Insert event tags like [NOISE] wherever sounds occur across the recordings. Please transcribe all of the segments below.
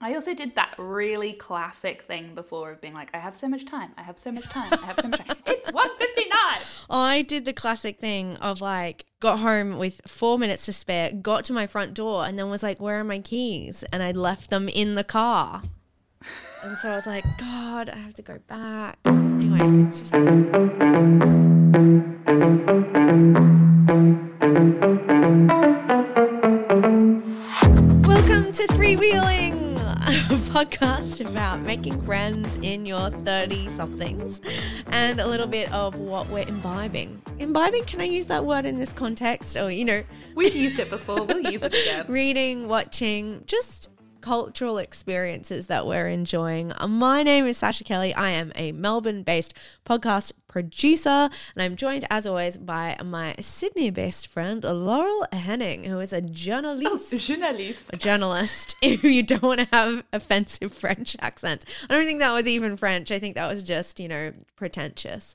I also did that really classic thing before of being like, I have so much time, I have so much time, I have so much time. [LAUGHS] it's 159. I did the classic thing of like got home with four minutes to spare, got to my front door, and then was like, "Where are my keys?" And I left them in the car. and so I was like, "God, I have to go back." Anyway, it's just. Welcome to Three Wheeling, a [LAUGHS] podcast about making friends in your 30 somethings and a little bit of what we're imbibing. Imbibing, can I use that word in this context? Or, you know, We've used it before, we'll use it again. [LAUGHS] reading, watching, just cultural experiences that we're enjoying. Uh, My name is Sascha Kelly. I am a Melbourne based podcast producer, and I'm joined, as always, by my Sydney based friend, Laurel Henning, who is a journalist. [LAUGHS] Journalist. a journalist [LAUGHS] if you don't want to have offensive [LAUGHS] French accents. I don't think that was even French. I think that was just, you know, pretentious.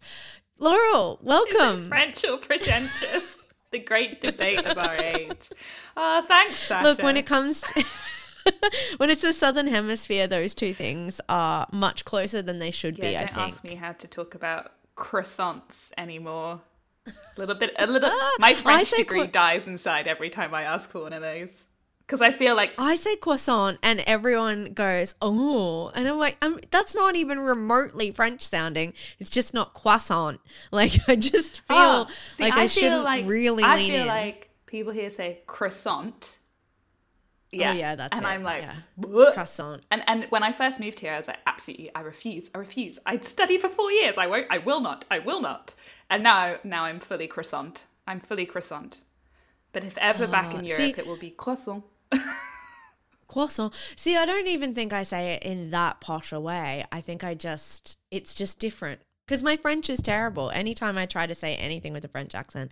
Laurel, welcome. French or pretentious? the great debate of our age. Oh, thanks, Sascha. Look, when it comes to [LAUGHS] when it's the southern hemisphere, those two things are much closer than they should be, yeah, I don't think. ask me how to talk about croissants anymore. A little bit, a little. [LAUGHS] My French degree cro- dies inside every time I ask for one of those because I feel like I say croissant and everyone goes, oh. And I'm like, um, that's not even remotely French sounding. It's just not croissant. [LAUGHS] Like, I just feel Oh, see, like I, feel shouldn't like- really I lean feel in. like people here say croissant. Yeah, Oh, yeah, that's and it, I'm like, yeah. Croissant. and and when I first moved here, I was like, absolutely, I refuse, I refuse. I'd studied for four years. I won't. I will not. I will not. And now, now I'm fully croissant. I'm fully croissant. But if ever back in Ah, Europe, see- it will be croissant. [LAUGHS] Croissant. See, I don't even think I say it in that posh a way. I think I just, it's just different. Because my French is terrible. Anytime I try to say anything with a French accent,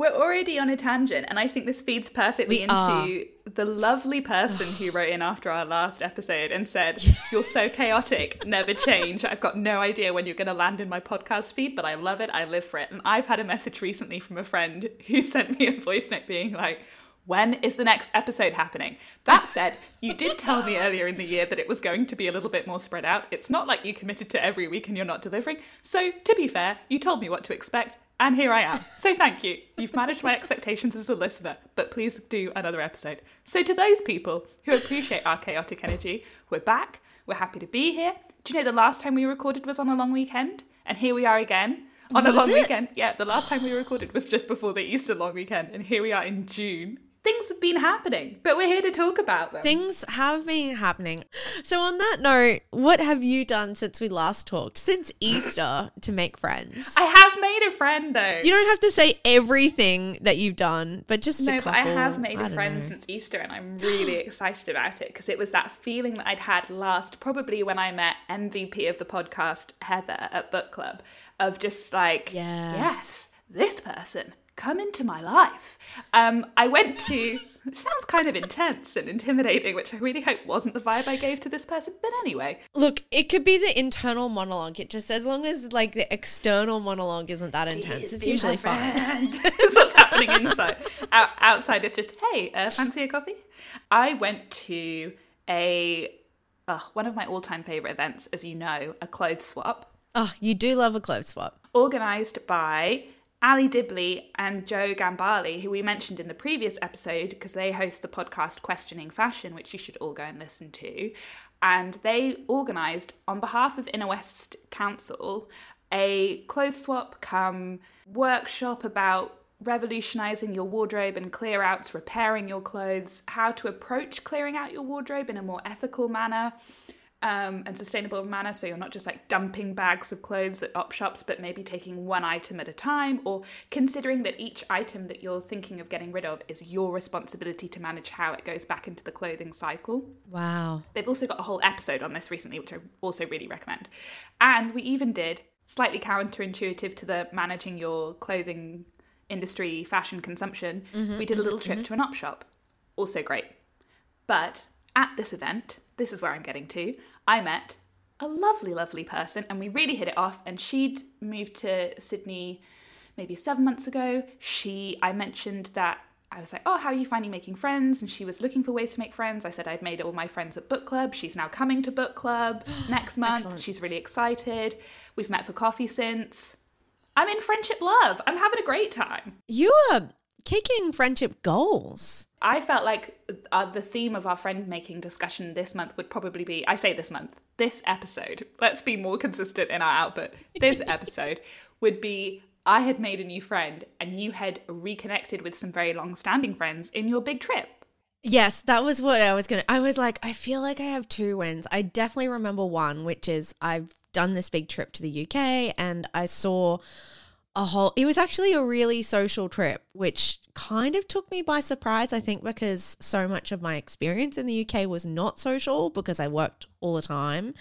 We're already on a tangent, and I think this feeds perfectly We into are. the lovely person [SIGHS] who wrote in after our last episode and said, You're so chaotic, never change. I've got no idea when you're going to land in my podcast feed, but I love it, I live for it. And I've had a message recently from a friend who [LAUGHS] sent me a voice note being like, when is the next episode happening? That said, you did tell me earlier in the year that it was going to be a little bit more spread out. It's not like you committed to every week and you're not delivering. So, to be fair, you told me what to expect, and here I am. So, thank you. You've managed my expectations as a listener, but please do another episode. So, to those people who appreciate our chaotic energy, we're back. We're happy to be here. Do you know the last time we recorded was on a long weekend? And here we are again on a long it? weekend. Yeah, the last time we recorded was just before the Easter long weekend, and here we are in June. Things have been happening, but we're here to talk about them. things have been happening. So, on that note, what have you done since we last talked? Since [LAUGHS] Easter to make friends? I have made a friend though. you don't have to say everything that you've done, but just no, but couple. I have made I a friend know. since Easter, and I'm really [GASPS] excited about it because it was that feeling that I'd had last, probably when I met MVP of the podcast, Heather, at book club, of just like, Yes. yes, this person, come into my life. Um, I went to, [LAUGHS] sounds kind of intense and intimidating, which I really hope wasn't the vibe I gave to this person, but anyway. Look, it could be the internal monologue. It just as long as like the external monologue isn't that intense, it's usually fine. [LAUGHS] [LAUGHS] That's what's happening inside. Out, outside, it's just, hey, uh, fancy a coffee? I went to a uh, one of my all-time favorite events, as you know, a clothes swap, Oh, you do love a clothes swap. organized by Ali Dibley and Joe Gambali, who we mentioned in the previous episode because they host the podcast Questioning Fashion, which you should all go and listen to. And they organised, on behalf of Inner West Council, a clothes swap come workshop about revolutionising your wardrobe and clear outs, repairing your clothes, how to approach clearing out your wardrobe in a more ethical manner um, and sustainable manner. So you're not just like dumping bags of clothes at op shops, but maybe taking one item at a time, or considering that each item that you're thinking of getting rid of is your responsibility to manage how it goes back into the clothing cycle. Wow. They've also got a whole episode on this recently, which I also really recommend. And we even did slightly counterintuitive to the managing your clothing industry fashion consumption. Mm-hmm, we did a little mm-hmm, trip mm-hmm. to an op shop. Also great. But at this event, this is where I'm getting to, I met a lovely, lovely person and we really hit it off. And she'd moved to Sydney maybe seven months ago. She, I mentioned that I was like, oh, how are you finding making friends? And she was looking for ways to make friends. I said I'd made all my friends at book club. She's now coming to book club [GASPS] next month. Excellent. She's really excited. We've met for coffee since. I'm in friendship love. I'm having a great time. You are kicking friendship goals. I felt like uh, the theme of our friend making discussion this month would probably be I say this month, this episode, let's be more consistent in our output. This [LAUGHS] episode would be I had made a new friend and you had reconnected with some very long standing friends in your big trip. Yes, that was what I was going to. I was like, I feel like I have two wins. I definitely remember one, which is I've done this big trip to the UK and I saw a whole, it was actually a really social trip, which kind of took me by surprise, I think, because so much of my experience in the UK was not social because I worked all the time.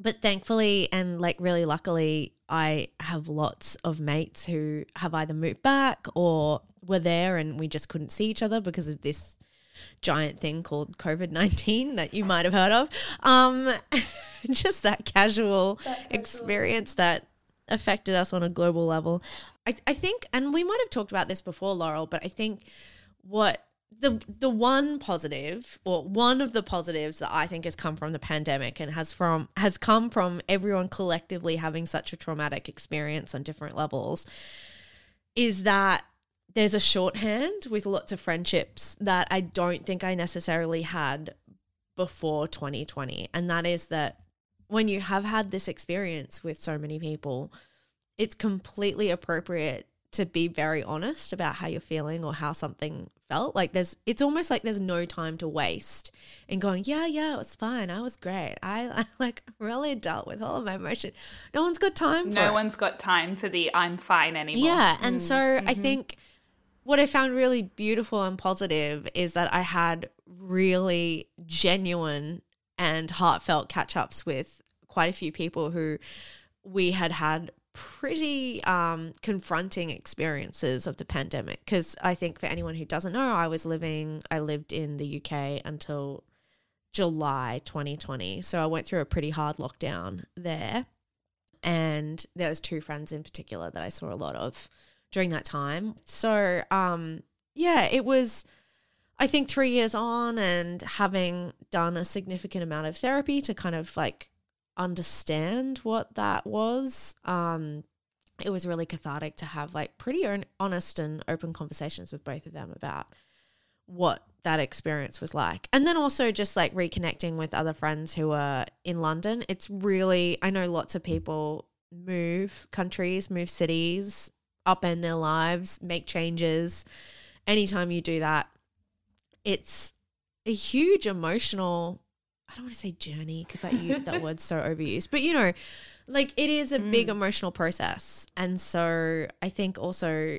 But thankfully and like really luckily, I have lots of mates who have either moved back or were there and we just couldn't see each other because of this giant thing called COVID 19 that you might have heard of. Um, [LAUGHS] just that casual, experience that affected us on a global level. I, I think, and we might have talked about this before, Laurel, but I think what the the one positive or one of the positives that I think has come from the pandemic and has from has come from everyone collectively having such a traumatic experience on different levels is that there's a shorthand with lots of friendships that I don't think I necessarily had before 2020. And that is that when you have had this experience with so many people, it's completely appropriate to be very honest about how you're feeling or how something felt. Like there's it's almost like there's no time to waste in going, yeah, yeah, it was fine. I was great. I, [LAUGHS] I like really dealt with all of my emotion. No one's got time for No it. one's got time for the I'm fine anymore. Yeah. And so mm, I mm-hmm. think what I found really beautiful and positive is that I had really genuine and heartfelt catch ups with quite a few people who we had had pretty um, confronting experiences of the pandemic. Because I think for anyone who doesn't know, I was living, I lived in the UK until July 2020. So I went through a pretty hard lockdown there. And there was two friends in particular that I saw a lot of during that time. So um yeah, it was I think 3 years on and having done a significant amount of therapy to kind of like understand what that was. Um it was really cathartic to have like pretty honest and open conversations with both of them about what that experience was like. And then also just like reconnecting with other friends who are in London. It's really, I know lots of people move countries, move cities, upend their lives, make changes. Anytime you do that, it's a huge emotional, I don't want to say journey because that, that [LAUGHS] word's so overused, but you know, like it is a big emotional process. And so I think also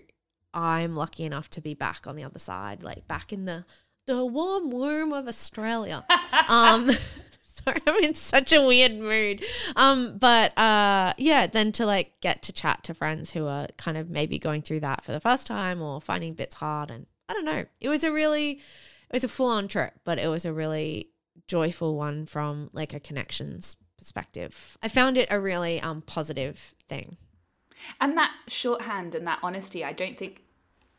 I'm lucky enough to be back on the other side, like back in the the warm womb of Australia. [LAUGHS] um [LAUGHS] sorry, I'm in such a weird mood. Um, but uh yeah, then to like get to chat to friends who are kind of maybe going through that for the first time or finding bits hard and I don't know. It was a really was a full on trip, but it was a really joyful one from like a connections perspective. I found it a really um positive thing. And that shorthand and that honesty, I don't think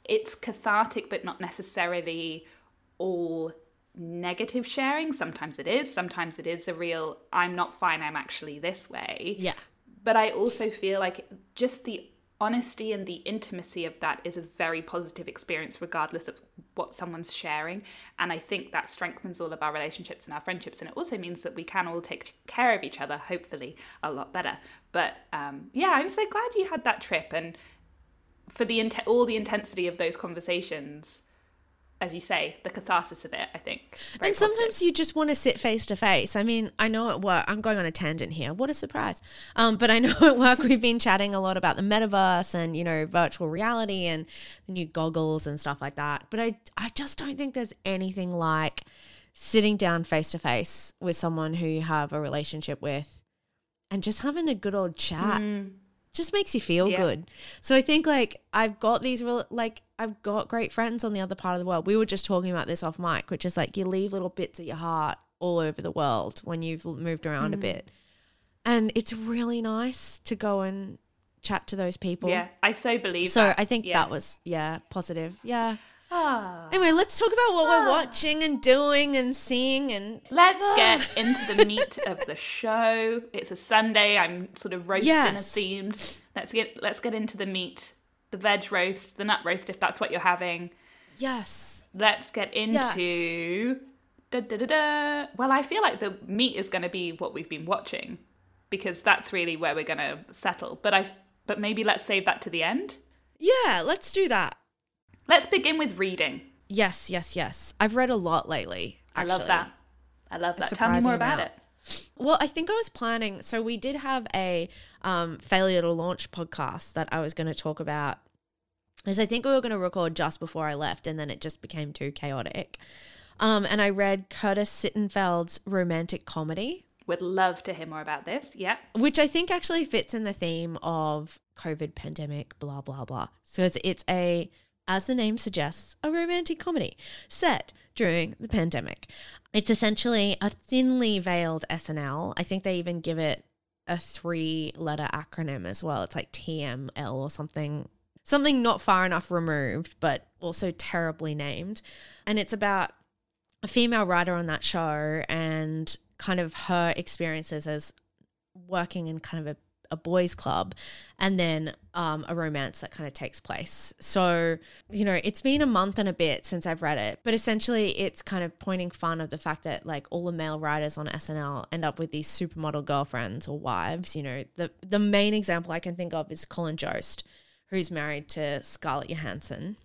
it's cathartic, but not necessarily all negative sharing. Sometimes it is. Sometimes it is a real, I'm not fine, I'm actually this way. Yeah. But I also feel like just the honesty and the intimacy of that is a very positive experience, regardless of what someone's sharing. And I think that strengthens all of our relationships and our friendships. And it also means that we can all take care of each other, hopefully, a lot better. But um, yeah, I'm so glad you had that trip. And for the all the intensity of those conversations, as you say, the catharsis of it, I think. very and positive. sometimes you just want to sit face to face. I mean, I know at work, I'm going on a tangent here. What a surprise. Um, but I know [LAUGHS] at work we've been chatting a lot about the metaverse and, you know, virtual reality and the new goggles and stuff like that. But I, I just don't think there's anything like sitting down face to face with someone who you have a relationship with and just having a good old chat just makes you feel Yeah. good. So I think like I've got these real like I've got great friends on the other part of the world. We were just talking about this off mic, which is like you leave little bits of your heart all over the world when you've moved around a bit. And it's really nice to go and chat to those people. Yeah, I so believe So that. I think Yeah. that was yeah, positive. Yeah. Ah. Anyway, let's talk about what we're watching and doing and seeing and Let's Ah. get [LAUGHS] into the meat of the show. It's a Sunday. I'm sort of roast dinner Yes. themed. Let's get let's get into the meat, the veg roast, the nut roast, if that's what you're having. yes. Let's get into. Da, da, da, da. Well, I feel like the meat is going to be what we've been watching, because that's really where we're going to settle. But I, but maybe let's save that to the end. Yeah, let's do that. Let's begin with reading. Yes, yes, yes. I've read a lot lately. I love that. I love that. Tell me more about amount. it. Well, I think I was planning. So we did have a um, failure to launch podcast that I was going to talk about. Because I think we were going to record just before I left, and then it just became too chaotic. Um, and I read Curtis Sittenfeld's romantic comedy, Would love to hear more about this. Yeah. which I think actually fits in the theme of COVID pandemic, blah blah blah. So it's, it's a, as the name suggests, a romantic comedy set during the pandemic. It's essentially a thinly veiled SNL. I think they even give it a three-letter acronym as well. It's like TML or something, something not far enough removed, but also terribly named. And it's about a female writer on that show and kind of her experiences as working in kind of a, a boys club and then um, a romance that kind of takes place. So, you know, it's been a month and a bit since I've read it, but essentially it's kind of pointing fun of the fact that like all the male writers on SNL end up with these supermodel girlfriends or wives. You know, the the main example I can think of is Colin Jost, who's married to Scarlett Johansson.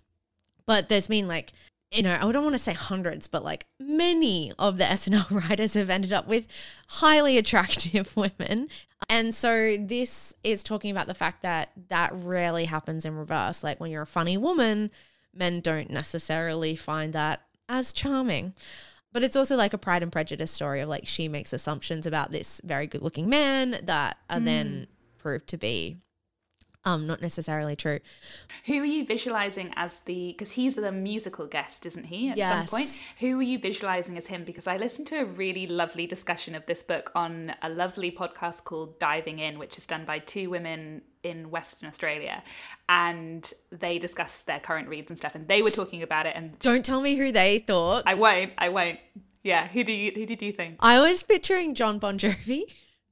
But there's been like you know, I don't want to say hundreds, but like many of the SNL [LAUGHS] writers have ended up with highly attractive [LAUGHS] women. And so this is talking about the fact that that rarely happens in reverse. Like when you're a funny woman, men don't necessarily find that as charming. But it's also like a Pride and Prejudice story of like she makes assumptions about this very good looking man that are then hmm. proved to be um not necessarily true. Who are you visualizing as the? Because he's the musical guest, isn't he? At some point, who are you visualizing as him? Because I listened to a really lovely discussion of this book on a lovely podcast called Diving In, which is done by two women in Western Australia, and they discuss their current reads and stuff. And they were talking about it, and Don't tell me who they thought. I won't, I won't. Yeah, who do you who did you think? I was picturing John Bon Jovi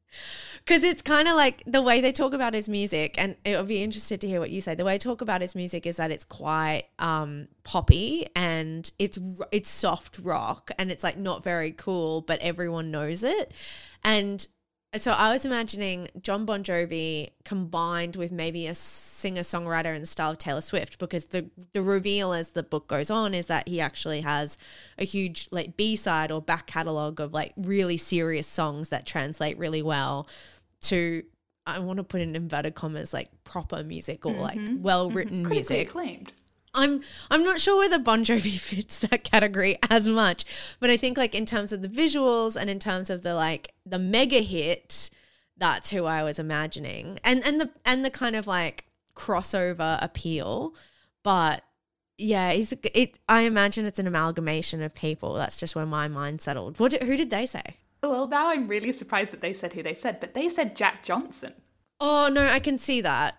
[LAUGHS] because it's kind of like the way they talk about his music, and it'll be interested to hear what you say. The way they talk about his music is that it's quite um, poppy and it's it's soft rock, and it's like not very cool, but everyone knows it. And so I was imagining John Bon Jovi combined with maybe a singer songwriter in the style of Taylor Swift, because the the reveal as the book goes on is that he actually has a huge like B side or back catalog of like really serious songs that translate really well to I want to put in inverted commas like proper music or like mm-hmm. well written Critically mm-hmm. music. acclaimed. I'm I'm not sure whether Bon Jovi [LAUGHS] fits that category as much, but I think like in terms of the visuals and in terms of the like the mega hit, that's who I was imagining, and and the and the kind of like crossover appeal, but yeah, he's it. I imagine it's an amalgamation of people. That's just where my mind settled. What? Who did they say? Well, now I'm really surprised that they said who they said, but they said Jack Johnson. Oh no, I can see that.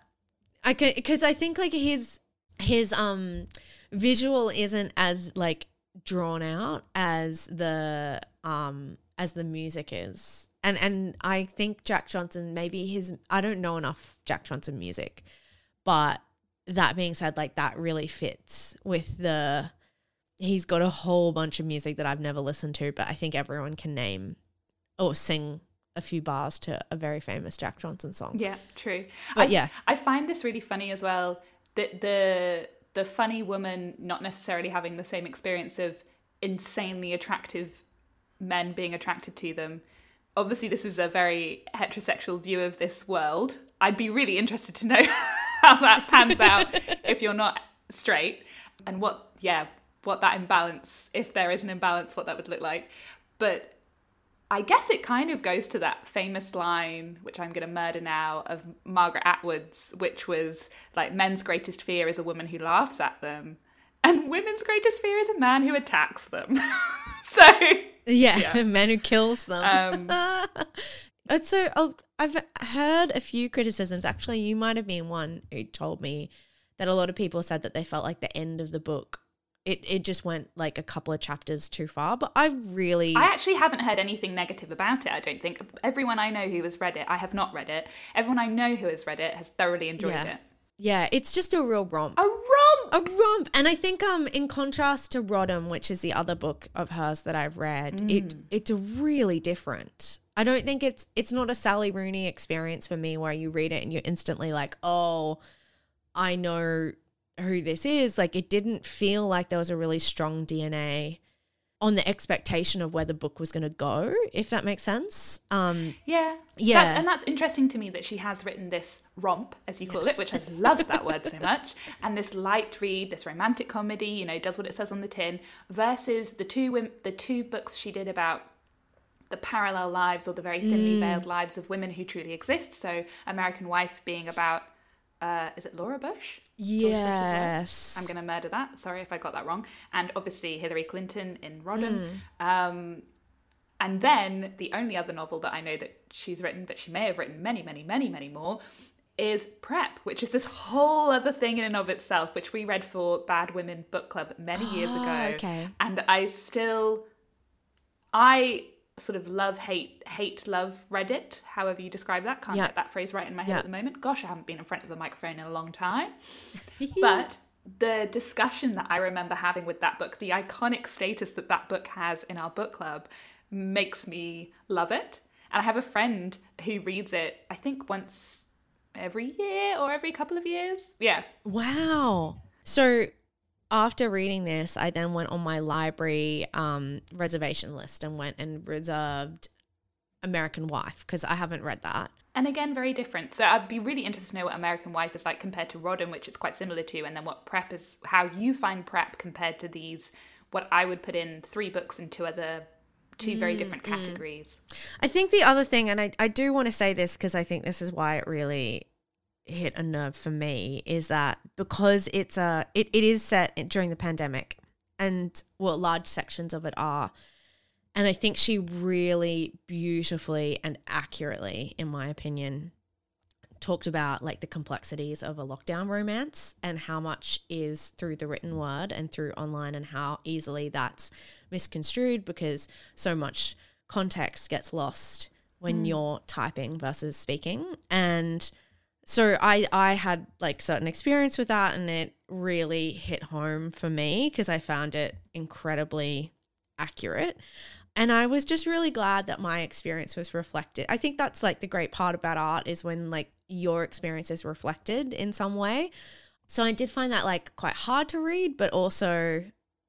I can because I think like his his um visual isn't as like drawn out as the um as the music is. And and I think Jack Johnson maybe his I don't know enough Jack Johnson music, but that being said, like that really fits with the he's got a whole bunch of music that I've never listened to, but I think everyone can name or sing a few bars to a very famous Jack Johnson song. Yeah, true. But I, yeah. I find this really funny as well. That the the funny woman not necessarily having the same experience of insanely attractive men being attracted to them. Obviously, this is a very heterosexual view of this world. I'd be really interested to know [LAUGHS] how that pans [LAUGHS] out if you're not straight, and what yeah, what that imbalance, if there is an imbalance, what that would look like. But I guess it kind of goes to that famous line, which I'm going to murder now, of Margaret Atwood's, which was like, men's greatest fear is a woman who laughs at them, and women's greatest fear is a man who attacks them. [LAUGHS] so, Yeah, Yeah. [LAUGHS] a man who kills them. um, [LAUGHS] so I'll- I've heard a few criticisms. Actually, you might have been one who told me that a lot of people said that they felt like the end of the book it it just went like a couple of chapters too far. But I really I actually haven't heard anything negative about it. I don't think everyone I know who has read it, I have not read it. Everyone I know who has read it has thoroughly enjoyed Yeah. it. yeah, it's just a real romp. A romp. a romp and i think um in contrast to rodham which is the other book of hers that i've read it it's a really different i don't think it's it's not a sally rooney experience for me where you read it and you're instantly like oh i know who this is like it didn't feel like there was a really strong dna on the expectation of where the book was going to go if that makes sense um Yeah. Yeah. That's, and that's interesting to me that she has written this romp, as you call it, which I love that word so [LAUGHS] much, and this light read, this romantic comedy, you know, does what it says on the tin, versus the two the two books she did about the parallel lives or the very thinly Mm. veiled lives of women who truly exist. So American Wife being about, uh, is it Laura Bush? yes I'm going to murder that. Sorry if I got that wrong. And obviously Hillary Clinton in Rodham. Hmm. Um, and then the only other novel that I know that she's written, but she may have written many, many, many, many more, is Prep, which is this whole other thing in and of itself, which we read for Bad Women Book Club many years Ah, ago. okay. And I still, I sort of love, hate, hate, love Reddit, however you describe that. Can't Yeah. get that phrase right in my head Yeah. at the moment. Gosh, I haven't been in front of a microphone in a long time. [LAUGHS] But the discussion that I remember having with that book, the iconic status that that book has in our book club, makes me love it. And I have a friend who reads it, I think once every year or every couple of years. Yeah. Wow. So after reading this, I then went on my library um, reservation list and went and reserved American Wife because I haven't read that. And again, very different. So I'd be really interested to know what American Wife is like compared to Rodham, which it's quite similar to, and then what Prep is, how you find Prep compared to these, what I would put in three books and two other, two very different categories. I think the other thing, and I, I do want to say this because I think this is why it really hit a nerve for me, is that because it's a it, it is set during the pandemic, and well, large sections of it are. And I think she really beautifully and accurately, in my opinion, talked about like the complexities of a lockdown romance and how much is through the written word and through online and how easily that's misconstrued because so much context gets lost when mm. you're typing versus speaking and so I I had like certain experience with that and it really hit home for me because I found it incredibly accurate and I was just really glad that my experience was reflected. I think that's like the great part about art is when like your experience is reflected in some way. So I did find that like quite hard to read, but also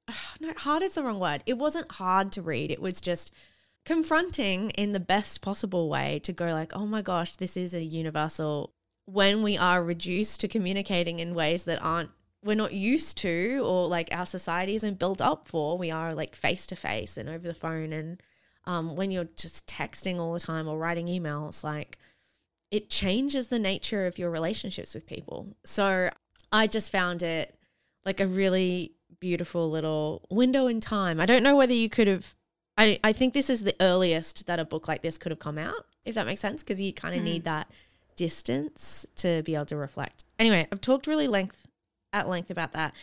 [SIGHS] no, hard is the wrong word. It wasn't hard to read. It was just confronting in the best possible way to go like, "Oh my gosh, this is a universal when we are reduced to communicating in ways that aren't we're not used to or like our society isn't built up for. We are like face to face and over the phone and um, when you're just texting all the time or writing emails, like it changes the nature of your relationships with people. So I just found it like a really beautiful little window in time. I don't know whether you could have. I I think this is the earliest that a book like this could have come out, if that makes sense, because you kind of need that distance to be able to reflect. Anyway, I've talked really length at length about that.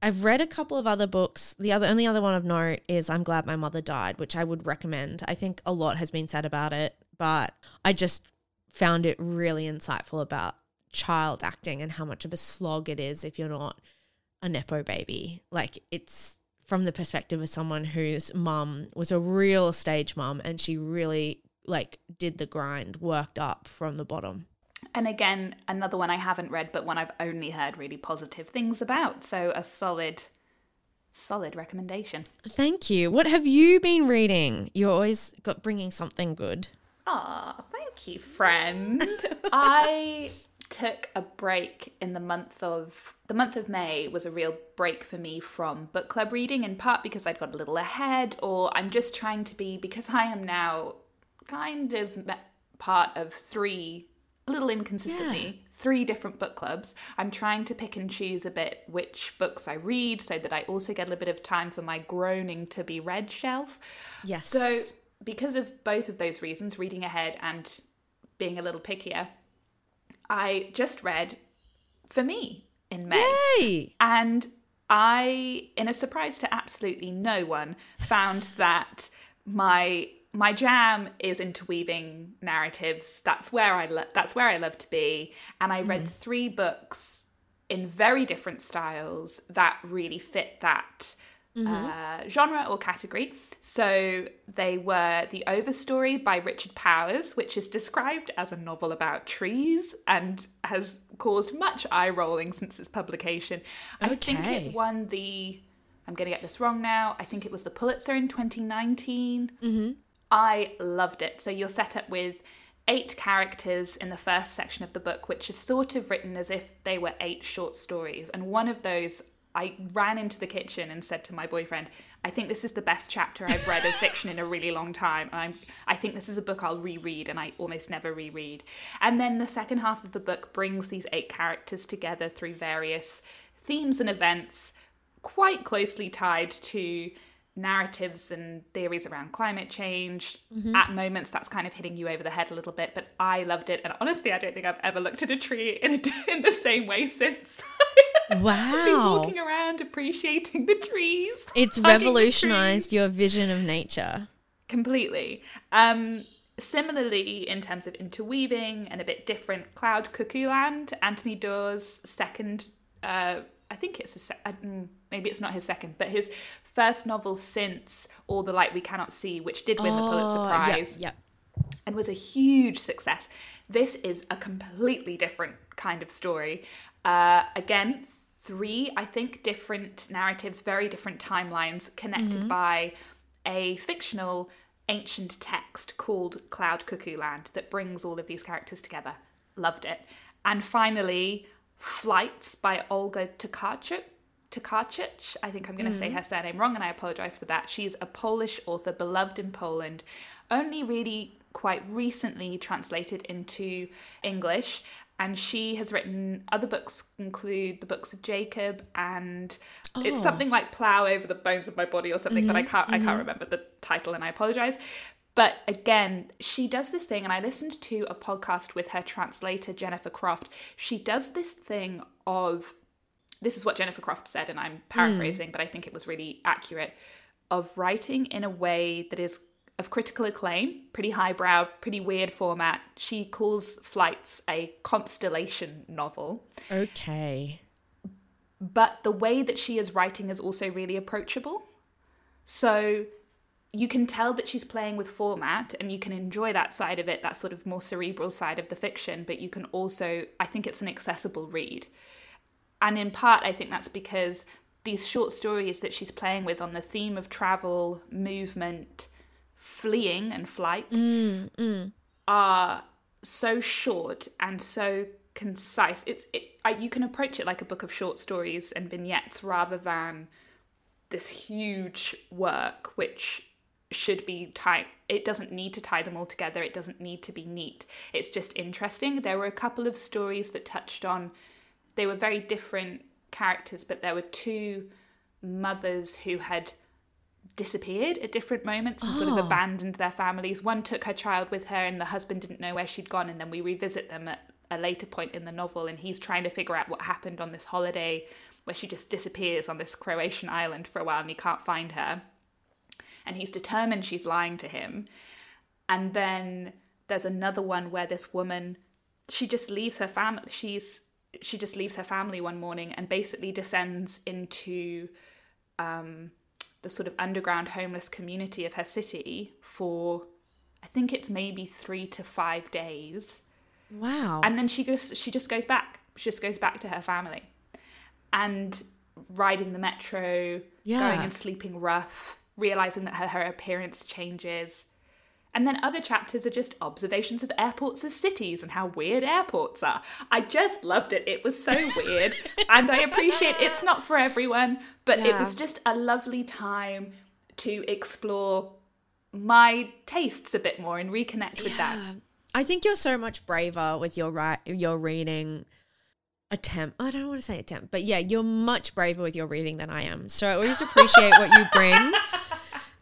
I've read a couple of other books. The other only other one of note is I'm Glad My Mother Died, which I would recommend. I think a lot has been said about it, but I just found it really insightful about child acting and how much of a slog it is if you're not a nepo baby. Like it's from the perspective of someone whose mum was a real stage mum and she really like did the grind, worked up from the bottom. And again, another one I haven't read, but one I've only heard really positive things about. So a solid, solid recommendation. Thank you. What have you been reading? You're always got bringing something good. Ah, thank you, friend. [LAUGHS] I took a break in the month of the month of May was a real break for me from book club reading in part because I'd got a little ahead or I'm just trying to be because I am now kind of part of three a little inconsistently three different book clubs. I'm trying to pick and choose a bit which books I read so that I also get a little bit of time for my groaning to be read shelf. Yes. So, because of both of those reasons, reading ahead and being a little pickier, I just read For Me in May. Yay! And I, in a surprise to absolutely no one, found [LAUGHS] that my my jam is interweaving narratives. That's where I lo- that's where I love to be. And I read mm-hmm. three books in very different styles that really fit that uh, mm-hmm. genre or category. So they were The Overstory by Richard Powers, which is described as a novel about trees and has caused much eye rolling since its publication. I think it won the. I'm going to get this wrong now. I think it was the Pulitzer in 2019. I loved it. So you're set up with eight characters in the first section of the book, which is sort of written as if they were eight short stories. And one of those, I ran into the kitchen and said to my boyfriend, I think this is the best chapter I've read of fiction in a really long time. And I'm, I think this is a book I'll reread, and I almost never reread. And then the second half of the book brings these eight characters together through various themes and events, quite closely tied to narratives and theories around climate change. At moments, that's kind of hitting you over the head a little bit, but I loved it. And honestly, I don't think I've ever looked at a tree in, a, [LAUGHS] in the same way since. [LAUGHS] Wow. walking around appreciating the trees. It's [LAUGHS] revolutionized trees. your vision of nature. completely. Um, similarly, in terms of interweaving and a bit different, Cloud Cuckoo Land, Anthony Doerr's second, uh, I think it's a se- uh, mm, maybe it's not his second, but his first novel since All the Light We Cannot See, which did win the Pulitzer Oh, yeah, Prize Yeah. and was a huge success. This is a completely different kind of story. Uh, again, three, I think, different narratives, very different timelines connected by a fictional ancient text called Cloud Cuckoo Land that brings all of these characters together. Loved it. And finally, Flights by Olga Tokarczuk. Tokarczuk. I think I'm going to say mm. her surname wrong, and I apologize for that. She's a Polish author, beloved in Poland, only really quite recently translated into English. And she has written other books, include the books of Jacob, and it's Oh. something like "Plow Over the Bones of My Body" or something. But I mm-hmm, can't, I can't mm-hmm. remember the title, and I apologize. But again, she does this thing, and I listened to a podcast with her translator Jennifer Croft. She does this thing of this is what Jennifer Croft said, and I'm paraphrasing, hmm. but I think it was really accurate of writing in a way that is of critical acclaim, pretty highbrow, pretty weird format. She calls Flights a constellation novel, Okay. but the way that she is writing is also really approachable. So you can tell that she's playing with format and you can enjoy that side of it, that sort of more cerebral side of the fiction, but you can also, I think it's an accessible read. And in part, I think that's because these short stories that she's playing with on the theme of travel, movement, fleeing, and flight mm, mm. are so short and so concise. It's it, I, you can approach it like a book of short stories and vignettes rather than this huge work which should be tight. It doesn't need to tie them all together. It doesn't need to be neat. It's just interesting. There were a couple of stories that touched on. They were very different characters, but there were two mothers who had disappeared at different moments and sort of Oh. abandoned their families. One took her child with her, and the husband didn't know where she'd gone. And then we revisit them at a later point in the novel, and he's trying to figure out what happened on this holiday where she just disappears on this Croatian island for a while and he can't find her. And he's determined she's lying to him. And then there's another one where this woman she just leaves her family she's she just leaves her family one morning and basically descends into um, the sort of underground homeless community of her city for I think it's maybe three to five days. Wow. And then she goes she just goes back. She just goes back to her family. And riding the metro, Yeah. going and sleeping rough, realizing that her, her appearance changes. And then other chapters are just observations of airports as cities and how weird airports are. I just loved it. It was so weird. [LAUGHS] and I appreciate it's not for everyone, but it was just a lovely time to explore my tastes a bit more and reconnect with that. I think you're so much braver with your ri- your reading attempt. Oh, I don't want to say attempt, but yeah, you're much braver with your reading than I am. So I always appreciate what you bring. [LAUGHS]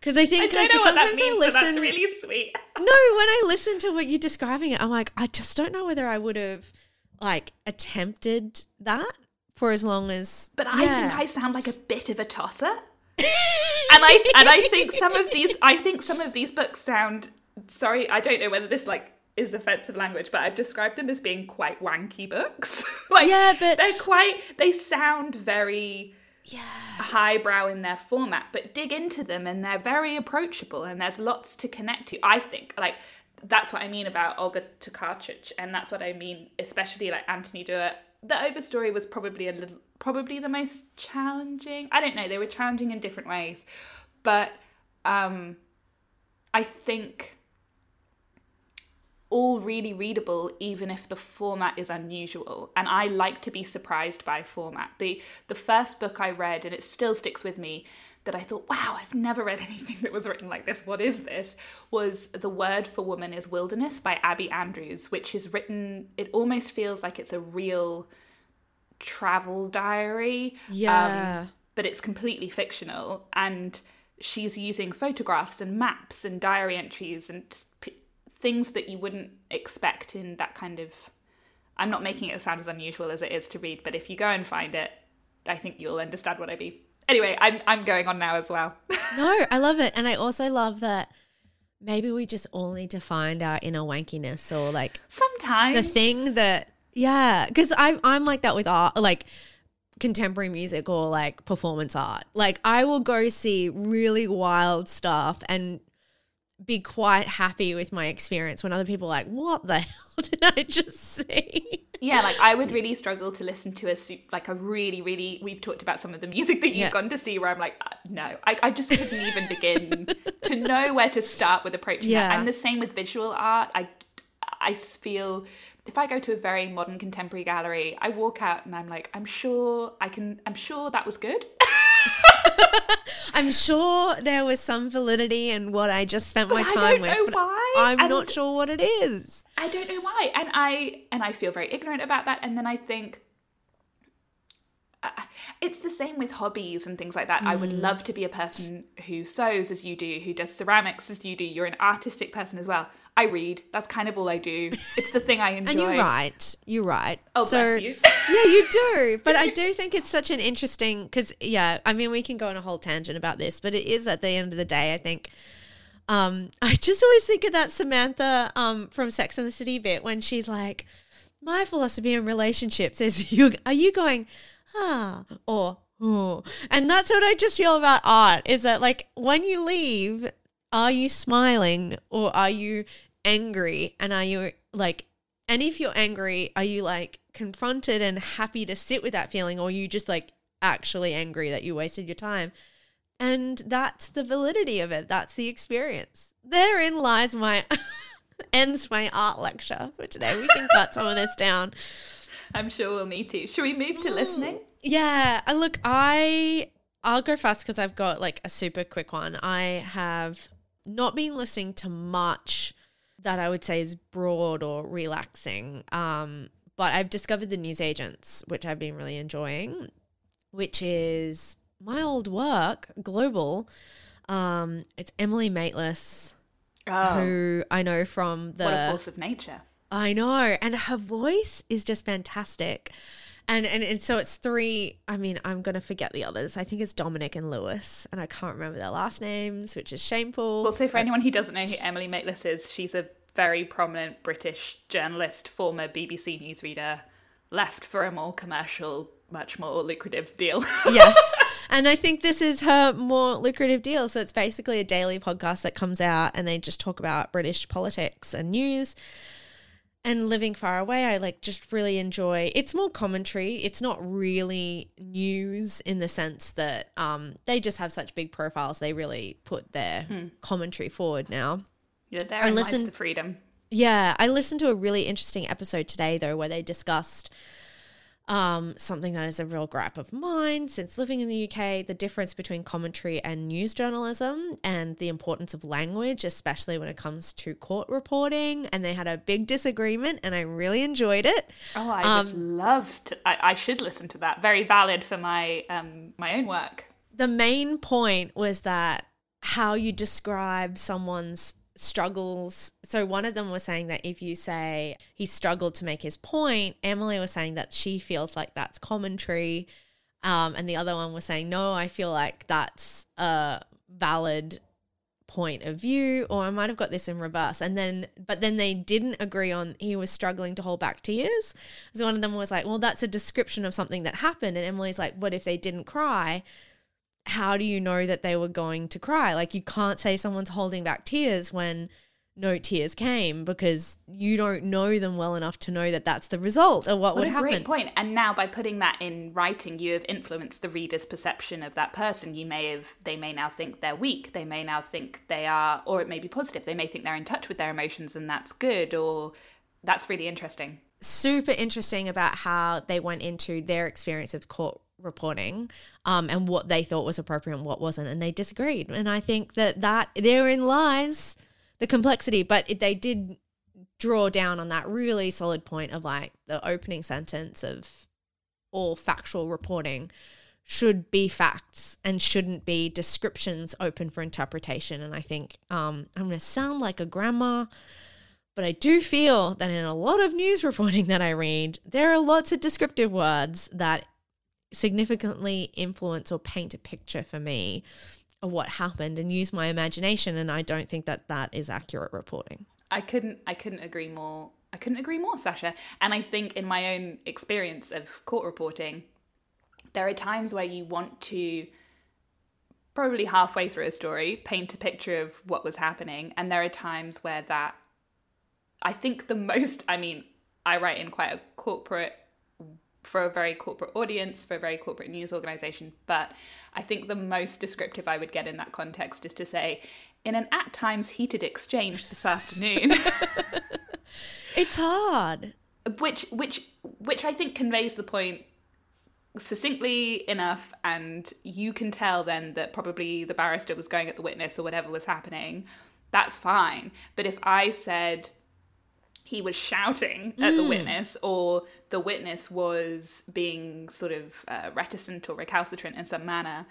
Because I I think don't like, know what that sometimes means, I listen. that's really sweet. [LAUGHS] no, when I listen to what you're describing it, I'm like, I just don't know whether I would have like attempted that for as long as. But I yeah. think I sound like a bit of a tosser. [LAUGHS] and I and I think some of these I think some of these books sound sorry, I don't know whether this like is offensive language, but I've described them as being quite wanky books. [LAUGHS] like Yeah, but- they're quite they sound very yeah. highbrow in their format, but dig into them and they're very approachable and there's lots to connect to. I think like that's what I mean about Olga Tokarczuk, and that's what I mean, especially like Anthony Doerr. The Overstory was probably a little, probably the most challenging. I don't know, they were challenging in different ways, but um, I think all really readable even if the format is unusual. And i like to be surprised by format. The the first book i read and it still sticks with me that i thought wow i've never read [LAUGHS] anything that was written like this. What is this? was the word for woman is wilderness by abi andrews which is written it almost feels like it's a real travel diary Yeah. um, but it's completely fictional. And she's using photographs and maps and diary entries and things that you wouldn't expect in that kind of I'm not making it sound as unusual as it is to read, but if you go and find it, I think you'll understand what I mean. Anyway, I'm I'm going on now as well. [LAUGHS] No, I love it. And I also love that maybe we just all need to find our inner wankiness or like Sometimes the thing that, yeah, because I'm, I'm like that with art, like contemporary music or like performance art. Like I will go see really wild stuff and be quite happy with my experience when other people are like, what the [LAUGHS] hell did I just see? Yeah, like I would really struggle to listen to a soup like a really, really. We've talked about some of the music that you've Yeah. gone to see where I'm like, uh, no, I, I just couldn't even begin to know where to start with approaching Yeah. that. I'm the same with visual art. I, I feel if I go to a very modern contemporary gallery, I walk out and I'm like, I'm sure I can. I'm sure that was good. [LAUGHS] [LAUGHS] I'm sure there was some validity in what I just spent my But I time don't with. know but why, I'm and- not sure what it is. I don't know why, and I and I feel very ignorant about that. And then I think uh, it's the same with hobbies and things like that. I Mm. would love to be a person who sews as you do, who does ceramics as you do. You're an artistic person as well. I read. That's kind of all I do. It's the thing I enjoy. [LAUGHS] And you write. You write. Oh, so, bless you. [LAUGHS] yeah, you do. But I do think it's such an interesting because yeah, I mean we can go on a whole tangent about this, but it is at the end of the day, I think. Um, I just always think of that Samantha um from Sex and the City bit when she's like, My philosophy in relationships is [LAUGHS] you are you going, ah or oh and that's what I just feel about art is that like when you leave, are you smiling or are you angry and are you like and if you're angry, are you like confronted and happy to sit with that feeling, or are you just like actually angry that you wasted your time? And that's the validity of it. That's the experience. Therein lies my [LAUGHS] ends my art lecture for today. We can cut some of this down. [LAUGHS] I'm sure we'll need to. Should we move to listening? Yeah, uh, look, I I'll go fast because I've got like a super quick one. I have not been listening to much that I would say is broad or relaxing. Um, but I've discovered the Newsagents, which I've been really enjoying, which is my old work, Global. Um, it's Emily Maitlis, Oh, who I know from the what a force of nature. I know, and her voice is just fantastic. And, and and so it's three. I mean, I'm gonna forget the others. I think it's Dominic and Lewis, and I can't remember their last names, which is shameful. Also, for anyone who doesn't know who Emily Maitlis is, she's a very prominent British journalist, former BBC newsreader, left for a more commercial, much more lucrative deal. [LAUGHS] yes. And I think this is her more lucrative deal. So it's basically a daily podcast that comes out and they just talk about British politics and news. And living far away, I like just really enjoy. It's more commentary. It's not really news in the sense that um, they just have such big profiles. They really put their commentary forward now. yeah, there lies listened- the freedom. Yeah, I listened to a really interesting episode today though where they discussed um, something that is a real gripe of mine since living in the UK, the difference between commentary and news journalism and the importance of language, especially when it comes to court reporting. And they had a big disagreement and I really enjoyed it. Oh, I Um, would love to. I, I should listen to that. Very valid for my um my own work. the main point was that how you describe someone's struggles. So one of them was saying that if you say he struggled to make his point, Emily was saying that she feels like that's commentary. Um, and the other one was saying, no, I feel like that's a valid point of view, or I might have got this in reverse. And then, but then they didn't agree on he was struggling to hold back tears. So one of them was like, well, that's a description of something that happened. And Emily's like, what if they didn't cry? How do you know that they were going to cry? Like, you can't say someone's holding back tears when no tears came because you don't know them well enough to know that that's the result of what, What would a happen. great point. And now by putting that in writing, you have influenced the reader's perception of that person. You may have, they may now think they're weak. They may now think they are, or it may be positive. They may think they're in touch with their emotions and that's good, or that's really interesting. super interesting about how they went into their experience of court reporting um, and what they thought was appropriate and what wasn't and they disagreed. And i think that that therein lies the complexity but it, they did draw down on that really solid point of like the opening sentence of all factual reporting should be facts and shouldn't be descriptions open for interpretation. And i think um, i'm going to sound like a grandma but I do feel that in a lot of news reporting that I read, there are lots of descriptive words that significantly influence or paint a picture for me of what happened and use my imagination. And I don't think that that is accurate reporting. I couldn't I couldn't agree more. I couldn't agree more, Sascha. And I think in my own experience of court reporting, there are times where you want to probably halfway through a story paint a picture of what was happening and there are times where that I think the most I mean, I write in quite a corporate for a very corporate audience, for a very corporate news organization. But I think the most descriptive I would get in that context is to say, in an at times heated exchange this afternoon, [LAUGHS] It's hard. which which which I think conveys the point succinctly enough and you can tell then that probably the barrister was going at the witness or whatever was happening that's fine but if i said he was shouting at the witness or the witness was being sort of uh, reticent or recalcitrant in some manner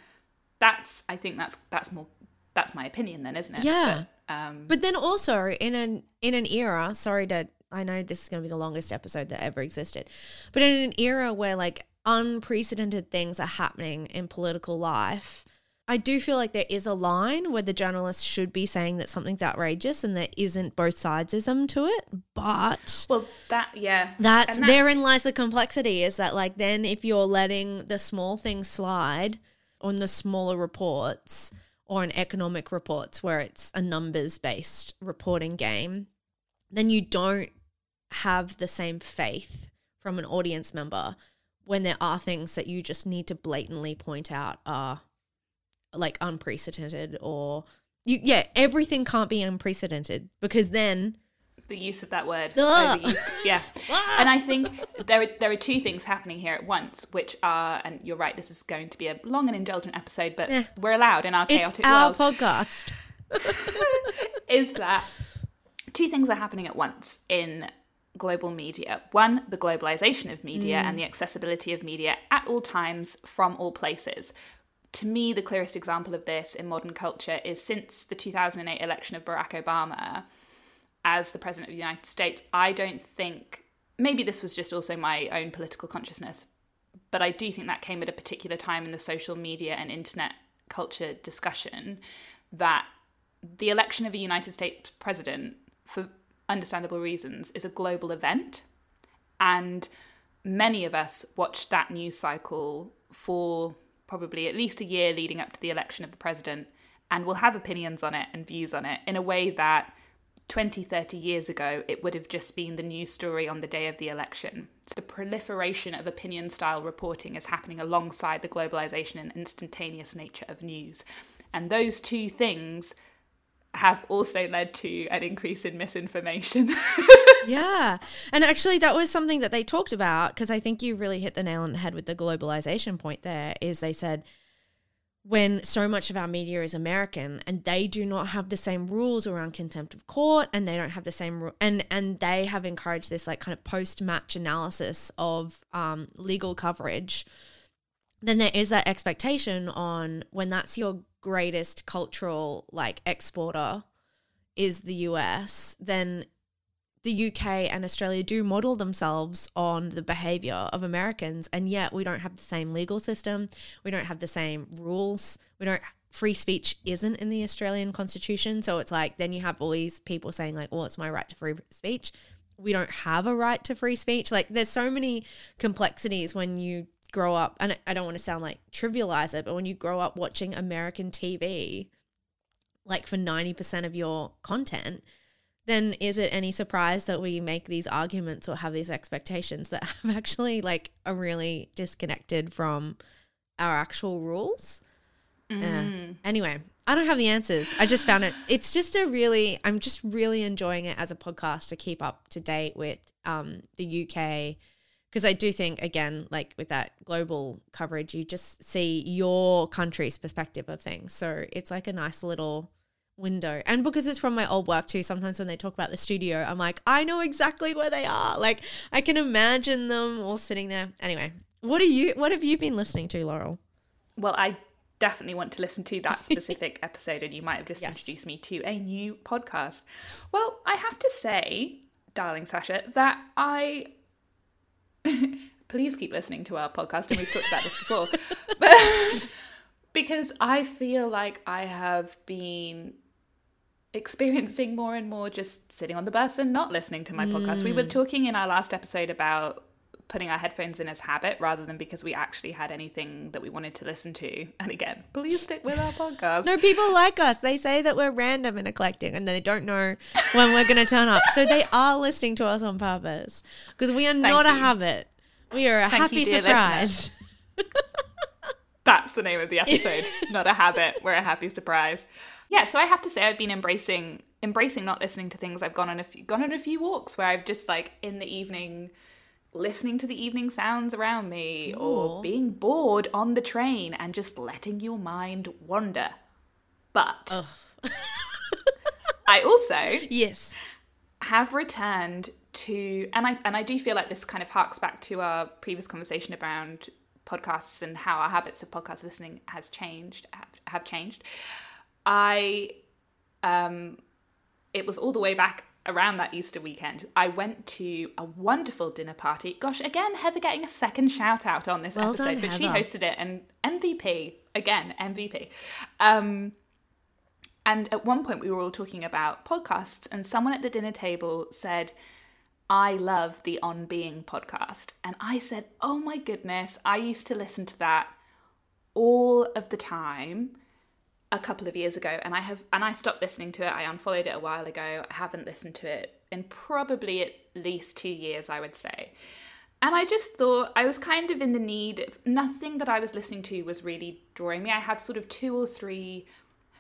that's i think that's that's more that's my opinion then isn't it Yeah. but, um But then also in an in an era, sorry to I know this is going to be the longest episode that ever existed. But in an era where like unprecedented things are happening in political life, I do feel like there is a line where the journalist should be saying that something's outrageous and there isn't both sidesism to it. But well that yeah that's, And therein lies the complexity is that like then if you're letting the small things slide on the smaller reports or on economic reports where it's a numbers based reporting game then you don't have the same faith from an audience member when there are things that you just need to blatantly point out are like unprecedented or you yeah everything can't be unprecedented because then the use of that word overused. Yeah. [LAUGHS] and I think there are, there are two things happening here at once, which are, and you're right, this is going to be a long and indulgent episode, but Eh. we're allowed in our chaotic it's our world, podcast [LAUGHS] is that two things are happening at once in global media. One, the globalization of media and the accessibility of media at all times from all places. To me, the clearest example of this in modern culture is since the 2008 election of Barack Obama as the President of the United States, I don't think, maybe this was just also my own political consciousness, but I do think that came at a particular time in the social media and internet culture discussion that the election of a United States president, for understandable reasons, is a global event. And many of us watched that news cycle for probably at least a year leading up to the election of the president and will have opinions on it and views on it in a way that 20, 30 years ago, it would have just been the news story on the day of the election. So the proliferation of opinion style reporting is happening alongside the globalization and instantaneous nature of news. And those two things have also led to an increase in misinformation. [LAUGHS] Yeah. And actually, that was something that they talked about because I think you really hit the nail on the head with the globalization point there. Is they said when so much of our media is American and they do not have the same rules around contempt of court and they don't have the same ru- and and they have encouraged this like kind of post match analysis of um, legal coverage then there is that expectation on when that's your greatest cultural like exporter is the US, then the UK and Australia do model themselves on the behavior of Americans, and yet we don't have the same legal system. We don't have the same rules. We don't. Free speech isn't in the Australian Constitution, so it's like then you have all these people saying like, "Well, it's my right to free speech." We don't have a right to free speech. Like, there's so many complexities when you grow up, and I don't want to sound like trivialize it, but when you grow up watching American TV, like for ninety percent of your content, then is it any surprise that we make these arguments or have these expectations that [LAUGHS] have actually like are really disconnected from our actual rules? Yeah. Anyway, I don't have the answers. I just found it. It's just a really. I'm just really enjoying it as a podcast to keep up to date with um, the UK because I do think again, like with that global coverage, you just see your country's perspective of things. So it's like a nice little window. And because it's from my old work too, sometimes when they talk about the studio, I'm like, I know exactly where they are. Like I can imagine them all sitting there. Anyway, what are you what have you been listening to, Laurel? Well, I definitely want to listen to that [LAUGHS] specific episode, and you might have just Yes. introduced me to a new podcast. Well, I have to say, darling Sascha, that I. [LAUGHS] Please keep listening to our podcast, and we've talked about this before. But [LAUGHS] because I feel like I have been experiencing more and more just sitting on the bus and not listening to my podcast. We were mm. talking in our last episode about putting our headphones in as habit rather than because we actually had anything that we wanted to listen to. And again, please stick with our podcast. No, people like us. They say that we're random and eclectic and they don't know when we're going to turn up. So they are listening to us on purpose because we are not a habit. We are a Thank happy you, surprise. [LAUGHS] That's the name of the episode. not a habit. We're a happy surprise. Yeah, so I have to say I've been embracing embracing not listening to things. I've gone on a few, gone on a few walks where I've just like in the evening listening to the evening sounds around me or Ooh. being bored on the train and just letting your mind wander. But I also [LAUGHS] Yes. have returned to and I and I do feel like this kind of harks back to our previous conversation around podcasts and how our habits of podcast listening has changed have, have changed. I um it was all the way back around that Easter weekend. I went to a wonderful dinner party. Gosh, again, Heather getting a second shout out on this Well episode, done, but she hosted it and MVP again, MVP. Um and at one point, we were all talking about podcasts, and someone at the dinner table said, I love the On Being podcast. And I said, Oh my goodness, I used to listen to that all of the time a couple of years ago and I have and I stopped listening to it. I unfollowed it a while ago. I haven't listened to it in probably at least 2 years, I would say. And I just thought I was kind of in the need of nothing that I was listening to was really drawing me. I have sort of two or three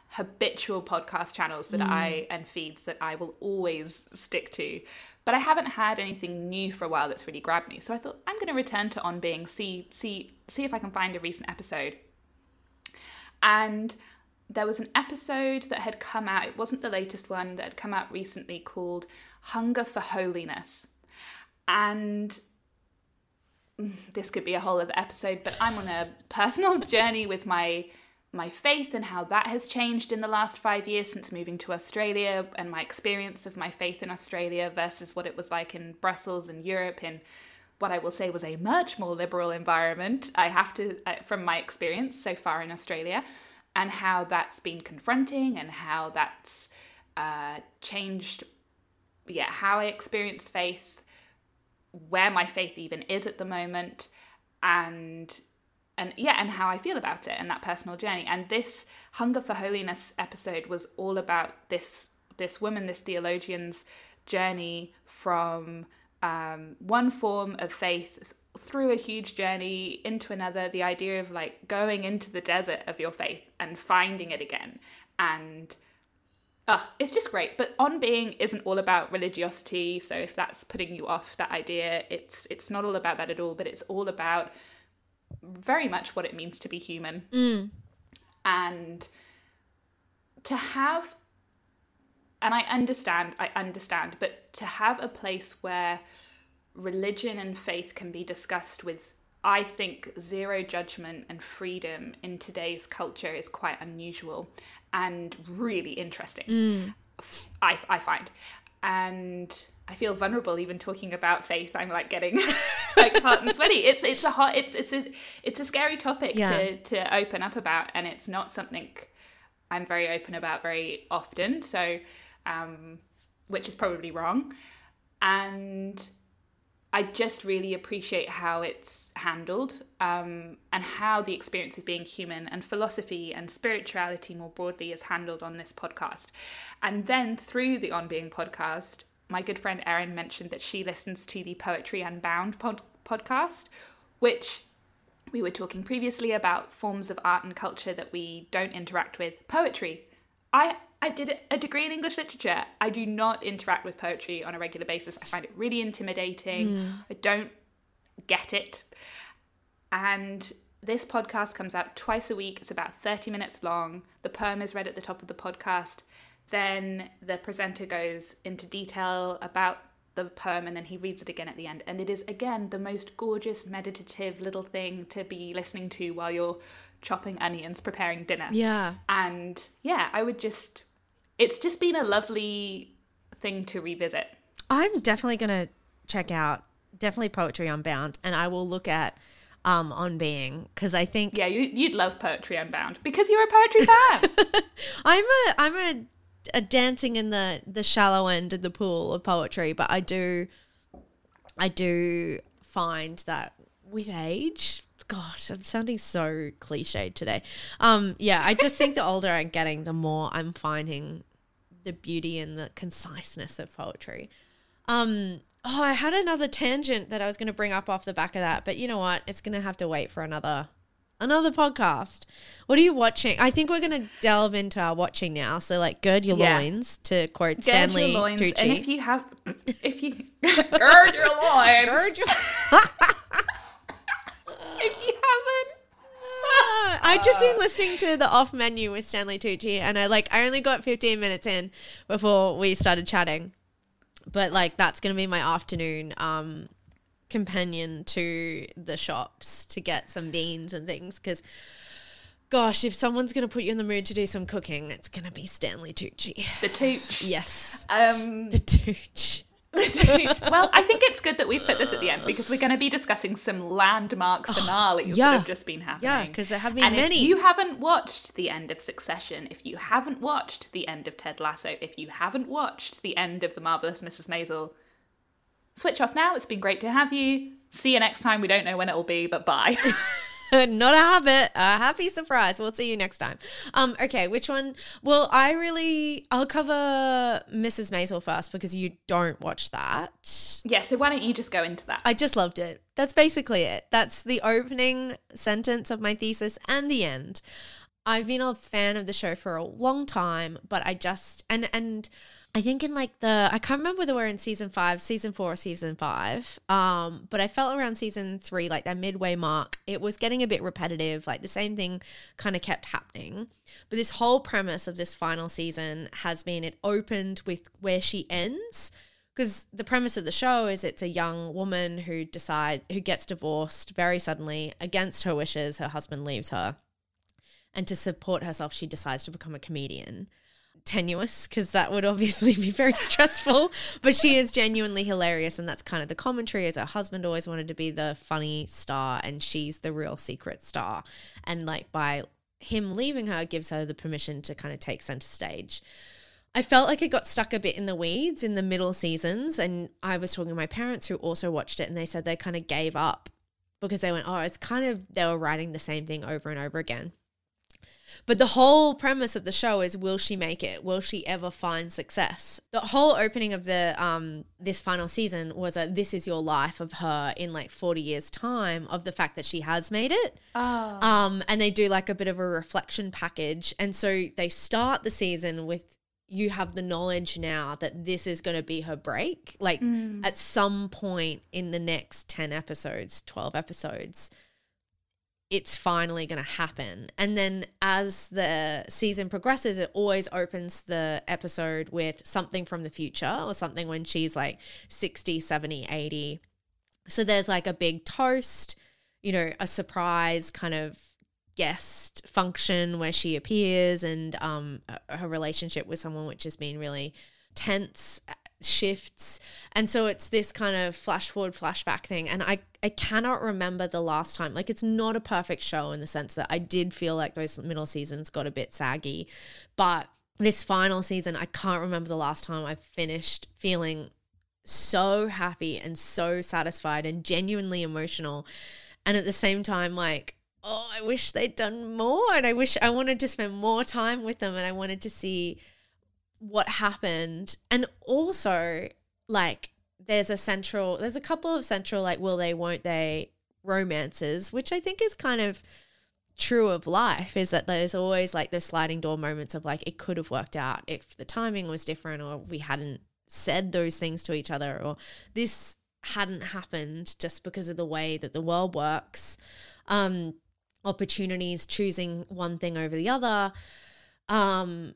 habitual podcast channels that mm. I and feeds that I will always stick to. But I haven't had anything new for a while that's really grabbed me. So I thought I'm going to return to On Being, see see see if I can find a recent episode. And there was an episode that had come out, it wasn't the latest one, that had come out recently called Hunger for Holiness. And [LAUGHS] this could be a whole other episode, but I'm on a personal [LAUGHS] journey with my my faith and how that has changed in the last five years since moving to Australia and my experience of my faith in Australia versus what it was like in Brussels and Europe in what I will say was a much more liberal environment. I have to, uh, from my experience so far in Australia, and how that's been confronting and how that's uh, changed, yeah, how I experience faith, where my faith even is at the moment, and and yeah, and how I feel about it and that personal journey. And this hunger for holiness episode was all about this this woman, this theologian's journey from um, one form of faith through a huge journey into another. The idea of like going into the desert of your faith and finding it again, and uh, it's just great. But on being isn't all about religiosity. So if that's putting you off that idea, it's it's not all about that at all. But it's all about very much what it means to be human and to have and i understand i understand but to have a place where religion and faith can be discussed with i think zero judgment and freedom in today's culture is quite unusual and really interesting I, I find. And I feel vulnerable even talking about faith. I'm like getting [LAUGHS] like hot and sweaty. It's it's a hot it's it's a it's a scary topic Yeah. to to open up about, and it's not something I'm very open about very often. So, um, which is probably wrong, and I just really appreciate how it's handled um, and how the experience of being human and philosophy and spirituality more broadly is handled on this podcast. And then through the On Being podcast, my good friend Erin mentioned that she listens to the Poetry Unbound pod- podcast, which we were talking previously about forms of art and culture that we don't interact with. Poetry. I I did a degree in English literature. I do not interact with poetry on a regular basis. I find it really intimidating. Hmm. I don't get it. And this podcast comes out twice a week. It's about 30 minutes long. The poem is read at the top of the podcast. Then the presenter goes into detail about the poem and then he reads it again at the end. And it is, again, the most gorgeous, meditative little thing to be listening to while you're chopping onions, preparing dinner. Yeah. And yeah, I would just, it's just been a lovely thing to revisit. I'm definitely going to check out definitely Poetry Unbound and I will look at um On Being because I think Yeah, you, you'd love Poetry Unbound because you're a poetry fan. [LAUGHS] I'm a I'm a, a dancing in the the shallow end of the pool of poetry, but I do I do find that with age, gosh, I'm sounding so cliched today. Um, yeah, I just think the [LAUGHS] older I'm getting, the more I'm finding the beauty and the conciseness of poetry. Um, oh, I had another tangent that I was going to bring up off the back of that, but you know what? It's going to have to wait for another another podcast. What are you watching? I think we're going to delve into our watching now. So, like, gird your Yeah. loins to quote Gird Stanley your loins, Tucci. and if you have, if you [LAUGHS] gird your loins, Gird your- [LAUGHS] [LAUGHS] if you haven't. [LAUGHS] I just been listening to the off menu with Stanley Tucci, and I like I only got 15 minutes in before we started chatting. But like that's gonna be my afternoon um companion to the shops to get some beans and things because gosh, if someone's gonna put you in the mood to do some cooking, it's gonna be Stanley Tucci. The tooch. Yes, Um, the Tucci. the tooch. [LAUGHS] well, I think it's good that we put this at the end because we're going to be discussing some landmark oh, finales yeah. that have just been happening. Yeah, because there have been and many. if you haven't watched the end of Succession, if you haven't watched the end of Ted Lasso, if you haven't watched the end of The Marvelous Mrs. Maisel, switch off now. It's been great to have you. See you next time. We don't know when it will be, but bye. [LAUGHS] [LAUGHS] Not a habit, a happy surprise. We'll see you next time. Um, okay, which one? Well, I really, I'll cover Mrs. Maisel first because you don't watch that. yeah, so why don't you just go into that? I just loved it. That's basically it. That's the opening sentence of my thesis and the end. I've been a fan of the show for a long time, but I just and and I think in like the I can't remember whether we're in season five, season four, or season five. Um, but I felt around season three, like that midway mark, it was getting a bit repetitive. Like the same thing kind of kept happening. But this whole premise of this final season has been it opened with where she ends because the premise of the show is it's a young woman who decide who gets divorced very suddenly against her wishes her husband leaves her and to support herself she decides to become a comedian tenuous because that would obviously be very [LAUGHS] stressful but she is genuinely hilarious and that's kind of the commentary as her husband always wanted to be the funny star and she's the real secret star and like by him leaving her gives her the permission to kind of take center stage I felt like it got stuck a bit in the weeds in the middle seasons. And I was talking to my parents who also watched it, and they said they kind of gave up because they went, oh, it's kind of, they were writing the same thing over and over again. But the whole premise of the show is will she make it? Will she ever find success? The whole opening of the um this final season was a this is your life of her in like 40 years time of the fact that she has made it. oh. Um, and they do like a bit of a reflection package. And so they start the season with you have the knowledge now that this is going to be her break. Like at some point in the next 10 episodes, 12 episodes, it's finally going to happen. And then as the season progresses, it always opens the episode with something from the future or something when she's like 60, 70, 80. So there's like a big toast, you know, a surprise kind of guest function where she appears and um her relationship with someone which has been really tense shifts. And so it's this kind of flash forward flashback thing. And i i cannot remember the last time. Like it's not a perfect show in the sense that i did feel like those middle seasons got a bit saggy. But this final season i can't remember the last time i finished feeling so happy and so satisfied and genuinely emotional. And at the same time like oh i wish they'd done more. And i wish i wanted to spend more time with them. And i wanted to see what happened. And also like there's a central there's a couple of central like will they won't they romances which i think is kind of true of life is that there's always like those sliding door moments of like it could have worked out if the timing was different or we hadn't said those things to each other or this hadn't happened just because of the way that the world works. Um opportunities choosing one thing over the other. Um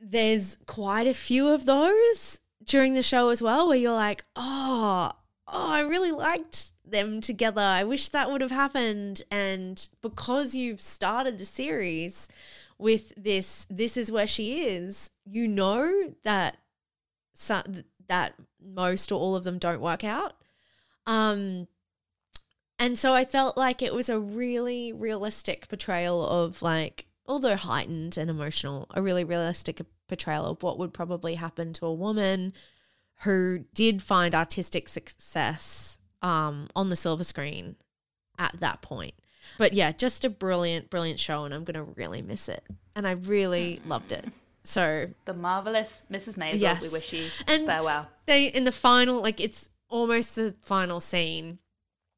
there's quite a few of those during the show as well where you're like, oh, oh, I really liked them together. I wish that would have happened. And because you've started the series with this, this is where she is, you know that some, that most or all of them don't work out. Um, and so I felt like it was a really realistic portrayal of like although heightened and emotional, a really realistic portrayal of what would probably happen to a woman who did find artistic success um, on the silver screen at that point. But yeah, just a brilliant, brilliant show, and I'm gonna really miss it. And I really loved it. So the marvelous Mrs. Maisel, yes. we wish you and farewell. They in the final, like it's almost the final scene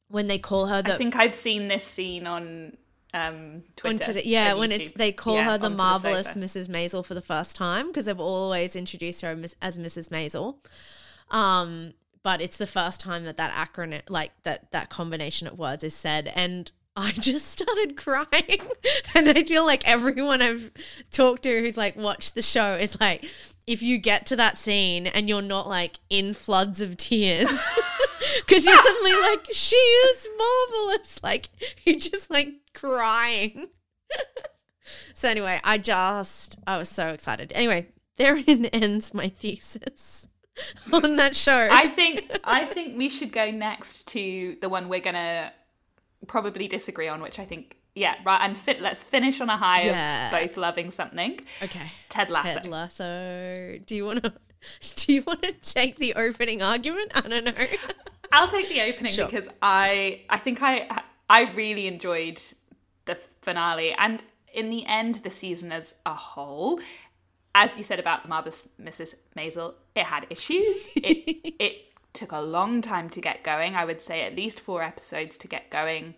when they call her. The, I think I've seen this scene on um Twitter. Twitter yeah, when it's they call yeah, her the marvelous the Mrs. Maisel for the first time because they've always introduced her as Mrs. Maisel. Um, but it's the first time that that acronym, like that that combination of words, is said, and [LAUGHS] I just started crying. [LAUGHS] and I feel like everyone I've talked to who's like watched the show is like, if you get to that scene and you're not like in floods of tears. [LAUGHS] [LAUGHS] Because you're suddenly [LAUGHS] like, she is marvelous. [LAUGHS] Like, you're just like crying. so, anyway, I just, I was so excited. Anyway, therein ends my thesis on that show. I think, I think we should go next to the one we're going to probably disagree on, which I think yeah, right. And fit, let's finish on a high yeah. of both loving something. Okay. Ted Lasso. Ted Lasso. Do you want to? [LAUGHS] Do you want to take the opening argument? I don't know. [LAUGHS] I'll take the opening sure. because I I think I I really enjoyed the finale and in the end the season as a whole. As you said about marvelous Mrs. Maisel, it had issues. It [LAUGHS] it took a long time to get going. I would say at least four episodes to get going.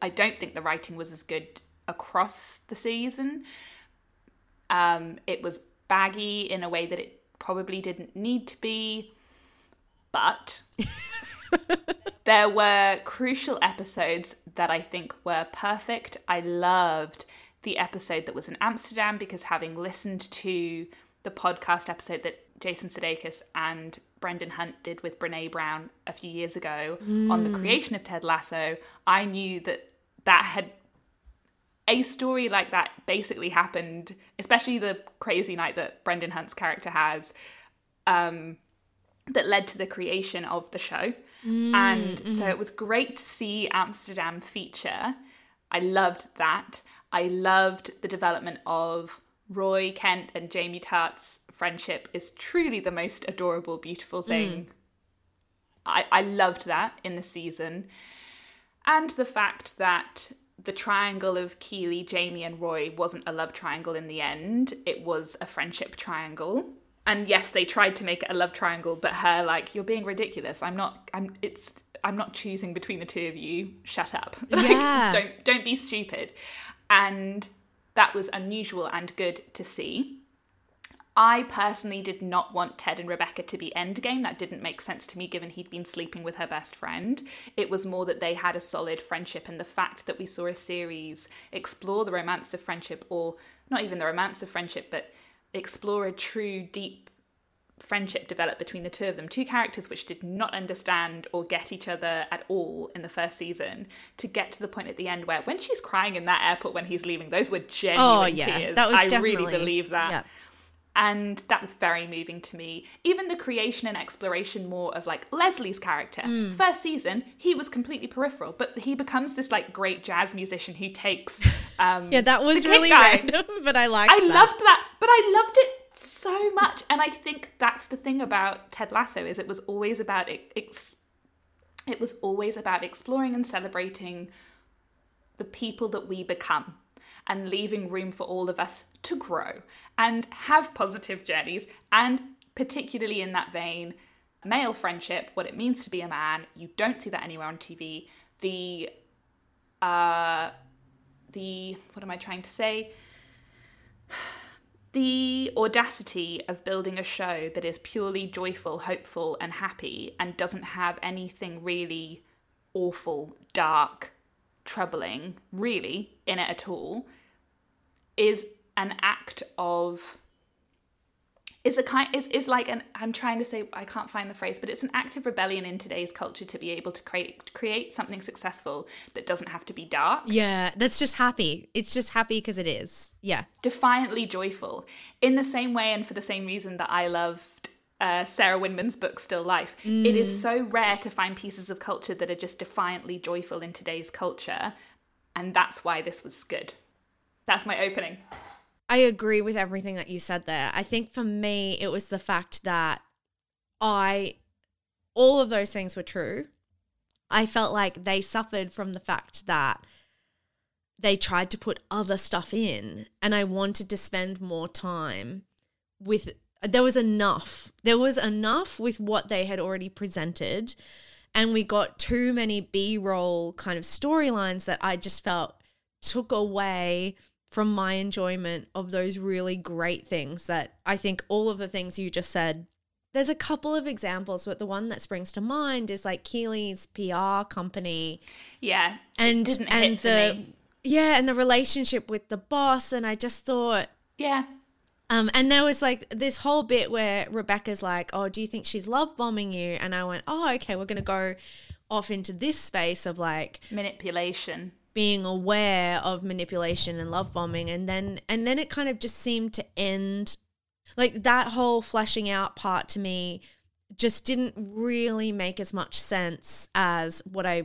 I don't think the writing was as good across the season. Um, it was baggy in a way that it probably didn't need to be, but [LAUGHS] there were crucial episodes that I think were perfect. I loved the episode that was in Amsterdam because having listened to the podcast episode that Jason Sudeikis and Brendan Hunt did with Brene Brown a few years ago mm. on the mm. creation of Ted Lasso, I knew that that had a story like that basically happened, especially the crazy night that Brendan Hunt's character has, um, that led to the creation of the show. Mm, and mm-hmm. so it was great to see Amsterdam feature. I loved that. I loved the development of Roy Kent and Jamie Tartt's friendship is truly the most adorable, beautiful thing. Mm. I, I loved that in the season. And the fact that the triangle of Keeley, Jamie, and Roy wasn't a love triangle in the end. It was a friendship triangle. And yes, they tried to make it a love triangle, but her like, you're being ridiculous. I'm not I'm it's I'm not choosing between the two of you. Shut up. [LAUGHS] Yeah. like, don't don't be stupid. And that was unusual and good to see. I personally did not want Ted and Rebecca to be endgame. That didn't make sense to me given he'd been sleeping with her best friend. It was more that they had a solid friendship, and the fact that we saw a series explore the romance of friendship, or not even the romance of friendship, but explore a true, deep friendship develop between the two of them two characters which did not understand or get each other at all in the first season to get to the point at the end where when she's crying in that airport when he's leaving those were genuine Oh, yeah. tears That was i really believe that yeah. And that was very moving to me even the creation and exploration more of like leslie's character Mm. first season he was completely peripheral but he becomes this like great jazz musician who takes [LAUGHS] um Yeah, that was really guy. random, [LAUGHS] but I liked I that. loved that, but I loved it so much, and I think that's the thing about Ted Lasso is it was always about it. Ex- it was always about exploring and celebrating the people that we become, and leaving room for all of us to grow and have positive journeys, and particularly in that vein, male friendship, what it means to be a man. You don't see that anywhere on TV. The uh, the what am I trying to say? [SIGHS] The audacity of building a show that is purely joyful, hopeful, and happy and doesn't have anything really awful, dark, troubling, really, in it at all is an act of is a kind is, is like an I'm trying to say I can't find the phrase, but it's an act of rebellion in today's culture to be able to create create something successful that doesn't have to be dark. Yeah, that's just happy. It's just happy because it is. Yeah. defiantly joyful in the same way and for the same reason that I loved uh, Sarah Winman's book Still Life. It is so rare to find pieces of culture that are just defiantly joyful in today's culture, and that's why this was good. That's my opening. I agree with everything that you said there. I think for me, it was the fact that I, all of those things were true. I felt like they suffered from the fact that they tried to put other stuff in, and I wanted to spend more time with. There was enough. There was enough with what they had already presented, and we got too many B roll kind of storylines that I just felt took away from my enjoyment of those really great things that I think all of the things you just said. There's a couple of examples, but the one that springs to mind is like Keeley's PR company Yeah, and and the yeah, and the relationship with the boss. And I just thought, Yeah, um, and there was like this whole bit where Rebecca's like, "Oh, do you think she's love bombing you?" And I went, "Oh, okay, we're gonna go off into this space of like manipulation. Being aware of manipulation and love bombing and then and then it kind of just seemed to end. Like that whole fleshing out part to me just didn't really make as much sense as what I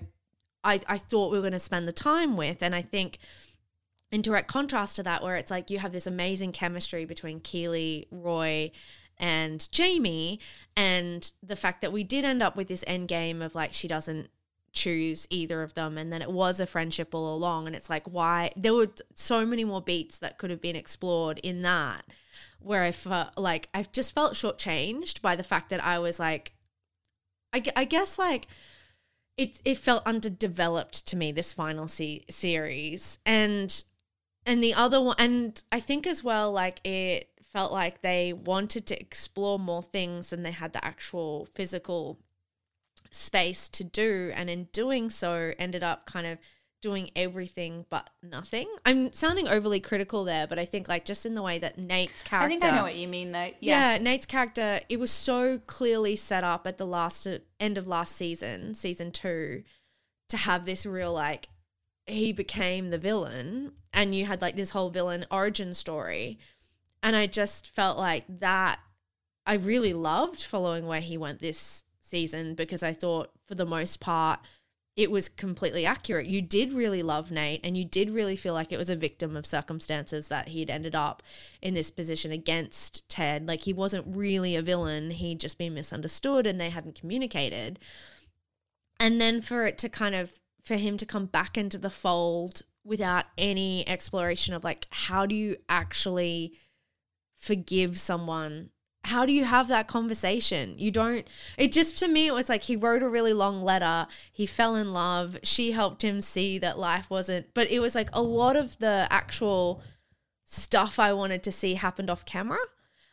I, I thought we were going to spend the time with. And I think in direct contrast to that where it's like you have this amazing chemistry between Keeley, Roy and Jamie and the fact that we did end up with this end game of like she doesn't choose either of them and then it was a friendship all along and it's like why there were so many more beats that could have been explored in that where I felt like I've just felt shortchanged by the fact that I was like I, I guess like it it felt underdeveloped to me this final se- series. And and the other one and I think as well like it felt like they wanted to explore more things than they had the actual physical space to do and in doing so ended up kind of doing everything but nothing. I'm sounding overly critical there, but I think like just in the way that Nate's character I think I know what you mean, though. yeah. Yeah, Nate's character, it was so clearly set up at the last end of last season, season 2, to have this real like he became the villain and you had like this whole villain origin story. And I just felt like that I really loved following where he went this season because I thought for the most part it was completely accurate. You did really love Nate and you did really feel like it was a victim of circumstances that he'd ended up in this position against Ted. Like he wasn't really a villain, he'd just been misunderstood and they hadn't communicated. And then for it to kind of for him to come back into the fold without any exploration of like how do you actually forgive someone how do you have that conversation? You don't. It just to me, it was like he wrote a really long letter. He fell in love. She helped him see that life wasn't. But it was like a lot of the actual stuff I wanted to see happened off camera,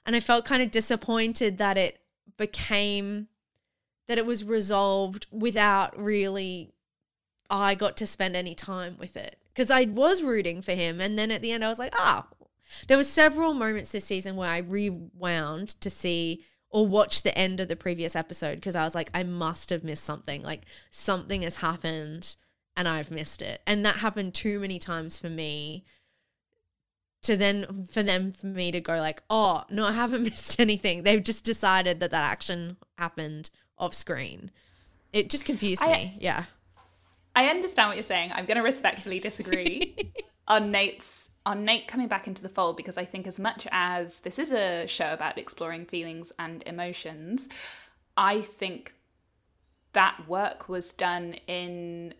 and I felt kind of disappointed that it became that it was resolved without really. I got to spend any time with it because I was rooting for him, and then at the end, I was like, ah, there were several moments this season where I rewound to see or watch the end of the previous episode because I was like, I must have missed something. Like something has happened and I've missed it. And that happened too many times for me to then for them for me to go like, oh no, I haven't [LAUGHS] missed anything. They've just decided that that action happened off screen. It just confused I- me. Yeah. I understand what you're saying. I'm going to respectfully disagree [LAUGHS] on Nate's on Nate coming back into the fold because I think as much as this is a show about exploring feelings and emotions, I think that work was done in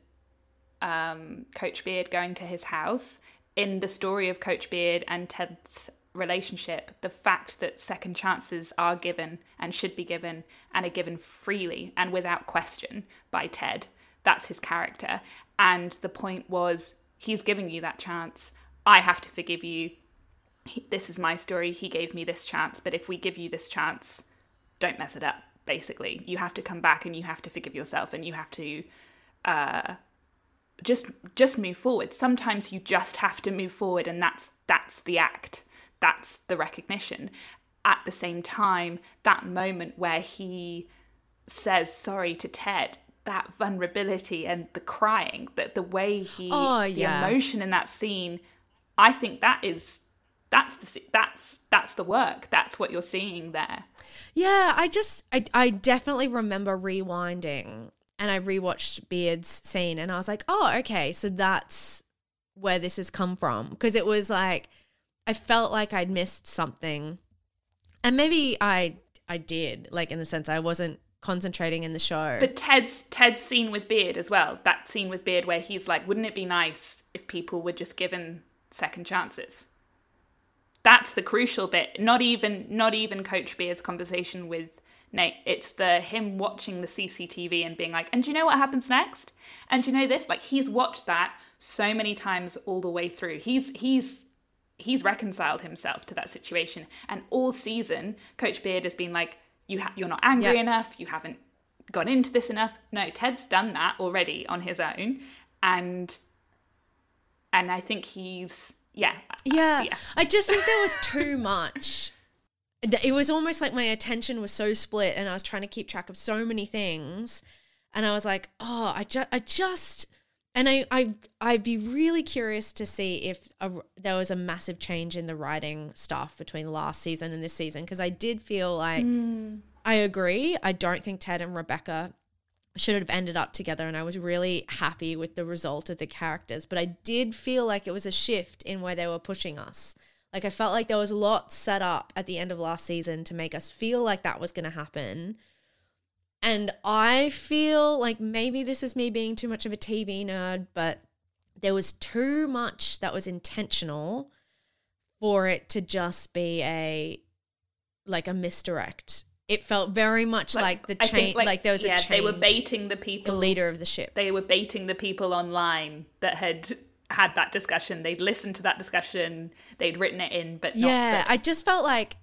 um, Coach Beard going to his house in the story of Coach Beard and Ted's relationship, the fact that second chances are given and should be given and are given freely and without question by Ted. That's his character. And the point was, he's giving you that chance. I have to forgive you. This is my story. He gave me this chance. But if we give you this chance, don't mess it up, basically. You have to come back and you have to forgive yourself and you have to uh, just just move forward sometimes you just have to move forward and that's that's the act that's the recognition at the same time that moment where he says sorry to ted that vulnerability and the crying that the way he Oh, the yeah. emotion in that scene i think that is that's the that's that's the work that's what you're seeing there Yeah, I just I I definitely remember rewinding and I rewatched Beard's scene and I was like, "Oh, okay, so that's where this has come from." Because it was like I felt like I'd missed something. And maybe I I did, like in the sense I wasn't concentrating in the show. But Ted's Ted's scene with Beard as well. That scene with Beard where he's like, "Wouldn't it be nice if people were just given second chances?" That's the crucial bit. Not even not even Coach Beard's conversation with Nate. It's the him watching the CCTV and being like, "And do you know what happens next? And do you know this?" Like he's watched that so many times all the way through. He's he's he's reconciled himself to that situation. And all season, Coach Beard has been like, "You ha- you're not angry Yeah. enough. You haven't gone into this enough." No, Ted's done that already on his own, and and I think he's yeah Yeah. yeah. I just think there was too [LAUGHS] much. It was almost like my attention was so split and I was trying to keep track of so many things. And I was like, oh, I just, I just, and I, I, I'd be really curious to see if a, there was a massive change in the writing stuff between last season and this season. Cause I did feel like, mm. I agree. I don't think Ted and Rebecca should have ended up together and I was really happy with the result of the characters. But I did feel like it was a shift in where they were pushing us. Like I felt like there was a lot set up at the end of last season to make us feel like that was going to happen. And I feel like maybe this is me being too much of a TV nerd but there was too much that was intentional for it to just be a like a misdirect it felt very much like, the I change think, like, there was yeah, a change Yeah, they were baiting the people. the leader of the ship. they were baiting the people online that had had that discussion they'd listened to that discussion they'd written it in but not Yeah, for- I just felt like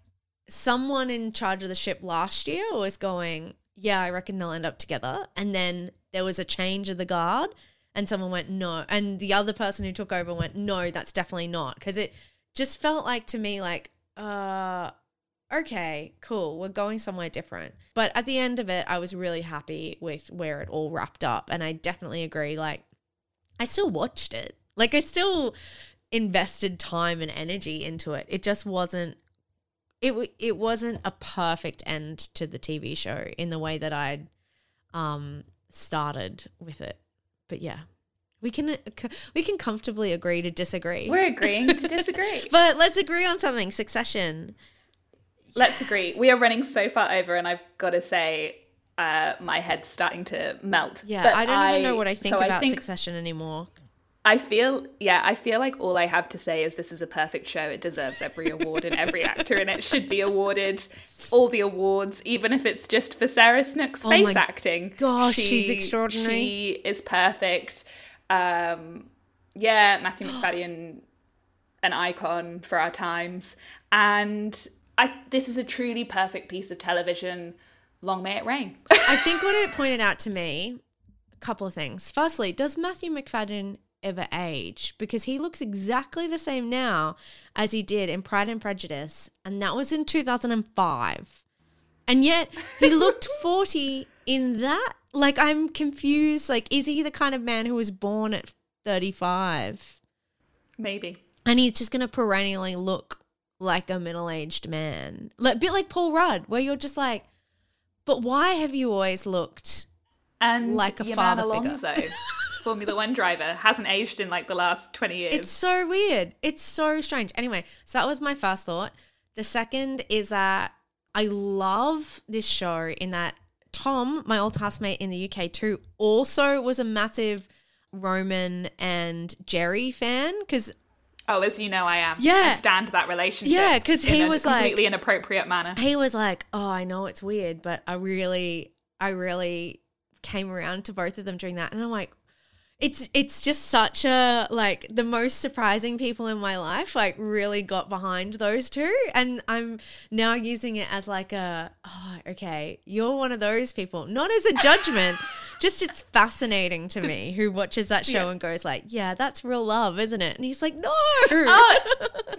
someone in charge of the ship last year was going, "Yeah, I reckon they'll end up together." And then there was a change of the guard, and someone went, "No," and the other person who took over went, "No, that's definitely not," because it just felt like to me like, uh. Okay, cool. We're going somewhere different. But at the end of it, I was really happy with where it all wrapped up. And I definitely agree. Like, I still watched it. Like I still invested time and energy into it. It just wasn't it w- it wasn't a perfect end to the TV show in the way that I'd um started with it. But yeah. We can we can comfortably agree to disagree. we're agreeing to [LAUGHS] disagree but let's agree on something. Succession. Let's agree we are running so far over and i've got to say uh, my head's starting to melt Yeah, But I don't even know what I think so about think, Succession anymore. I feel, yeah, I feel like all I have to say is this is a perfect show. It deserves every award and every [LAUGHS] actor in it should be awarded all the awards, even if it's just for Sarah Snook's Oh face acting. gosh, she's extraordinary. She is perfect. Um, yeah, Matthew [GASPS] Macfadyen, an icon for our times, and I. This is a truly perfect piece of television. Long may it reign. [LAUGHS] I think what it pointed out to me, a couple of things. Firstly, does Matthew Macfadyen ever age? Because he looks exactly the same now as he did in Pride and Prejudice, and that was in 2005. And yet he [LAUGHS] looked 40 in that. Like, I'm confused. Like, is he the kind of man who was born at 35? Maybe. And he's just going to perennially look like a middle aged man. Like, a bit like Paul Rudd, where you're just like, but why have you always looked And Like a father man figure. Alonso, [LAUGHS] Formula One driver, hasn't aged in like the last 20 years. It's so weird. It's so strange. Anyway, so that was my first thought. The second is that I love this show in that Tom, my old housemate in the UK too, also was a massive Roman and Gerri fan because oh, as you know, I am. Yeah. I stand that relationship. Yeah, because he a was like- completely inappropriate manner. he was like, "Oh, I know it's weird, but I really, I really came around to both of them during that," and I'm like. It's it's just such a like the most surprising people in my life like really got behind those two and I'm now using it as like a oh okay you're one of those people not as a judgment [LAUGHS] just it's fascinating to me who watches that show Yeah. and goes like yeah that's real love isn't it and he's like no Oh,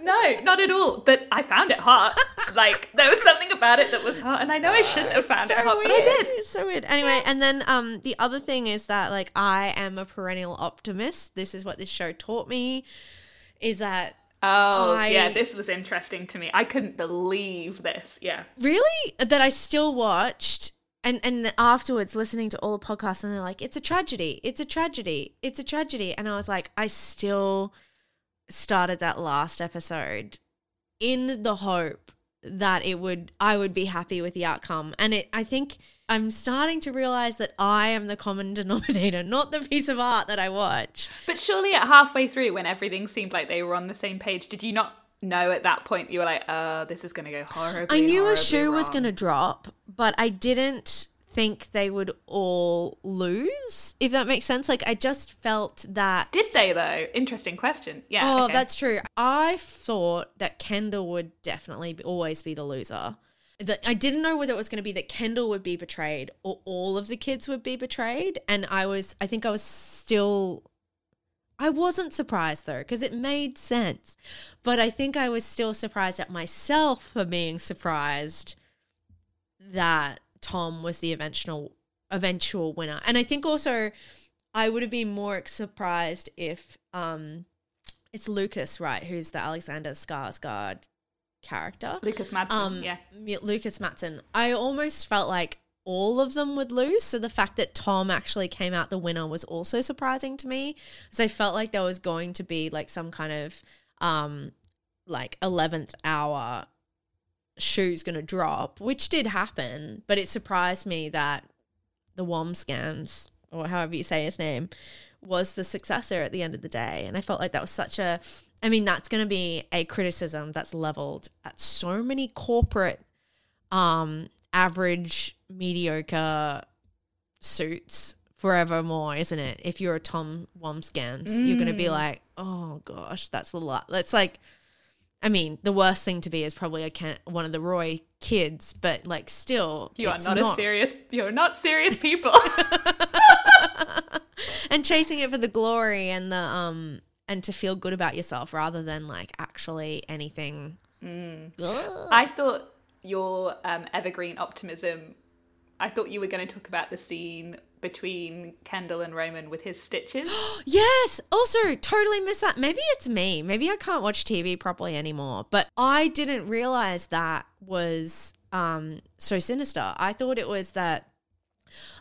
no, not at all. But I found it hot. like there was something about it that was hot, and I know I shouldn't have found it so hot, weird. but I did. It's so weird. Anyway, and then um the other thing is that like I am a perennial optimist. This is what this show taught me. Is that Oh, I- yeah, this was interesting to me. I couldn't believe this. Yeah. really that I still watched and and afterwards listening to all the podcasts and they're like it's a tragedy. It's a tragedy. It's a tragedy. And I was like I still started that last episode in the hope that it would I would be happy with the outcome. And it I think I'm starting to realize that I am the common [LAUGHS] denominator, not the piece of art that I watch. But surely at halfway through, when everything seemed like they were on the same page, did you not know at that point you were like, uh, this is going to go horribly I knew a horribly shoe was going to drop, but I didn't think they would all lose, if that makes sense. Like I just felt that Did they, though? Interesting question. Yeah. Oh, okay. that's true. I thought that Kendall would definitely be, always be the loser. That I didn't know whether it was going to be that Kendall would be betrayed or all of the kids would be betrayed, and I was. I think I was still. I wasn't surprised though, because it made sense, but I think I was still surprised at myself for being surprised that Tom was the eventual eventual winner, and I think also I would have been more surprised if um it's Lucas, right, who's the Alexander Skarsgård character. Lucas Madsen. Um yeah. Lucas Matsson. I almost felt like all of them would lose. So the fact that Tom actually came out the winner was also surprising to me. Because I felt like there was going to be like some kind of um like eleventh hour shoe's gonna drop, which did happen, but it surprised me that the Wambsgans, or however you say his name, was the successor at the end of the day. And I felt like that was such a I mean, that's gonna be a criticism that's leveled at so many corporate um average mediocre suits forevermore, isn't it? If you're a Tom Wambsgans, you're gonna be like, oh gosh, that's the lot. That's like I mean, the worst thing to be is probably a Ken- one of the Roy kids, but like still, You are it's not, a serious. You're not serious people. [LAUGHS] and chasing it for the glory and the um and to feel good about yourself rather than like actually anything. Ugh. I thought your um, evergreen optimism. I thought you were going to talk about the scene between Kendall and Roman with his stitches. [GASPS] Yes. Also, totally miss that. Maybe it's me. Maybe I can't watch TV properly anymore. But I didn't realize that was um so sinister. I thought it was that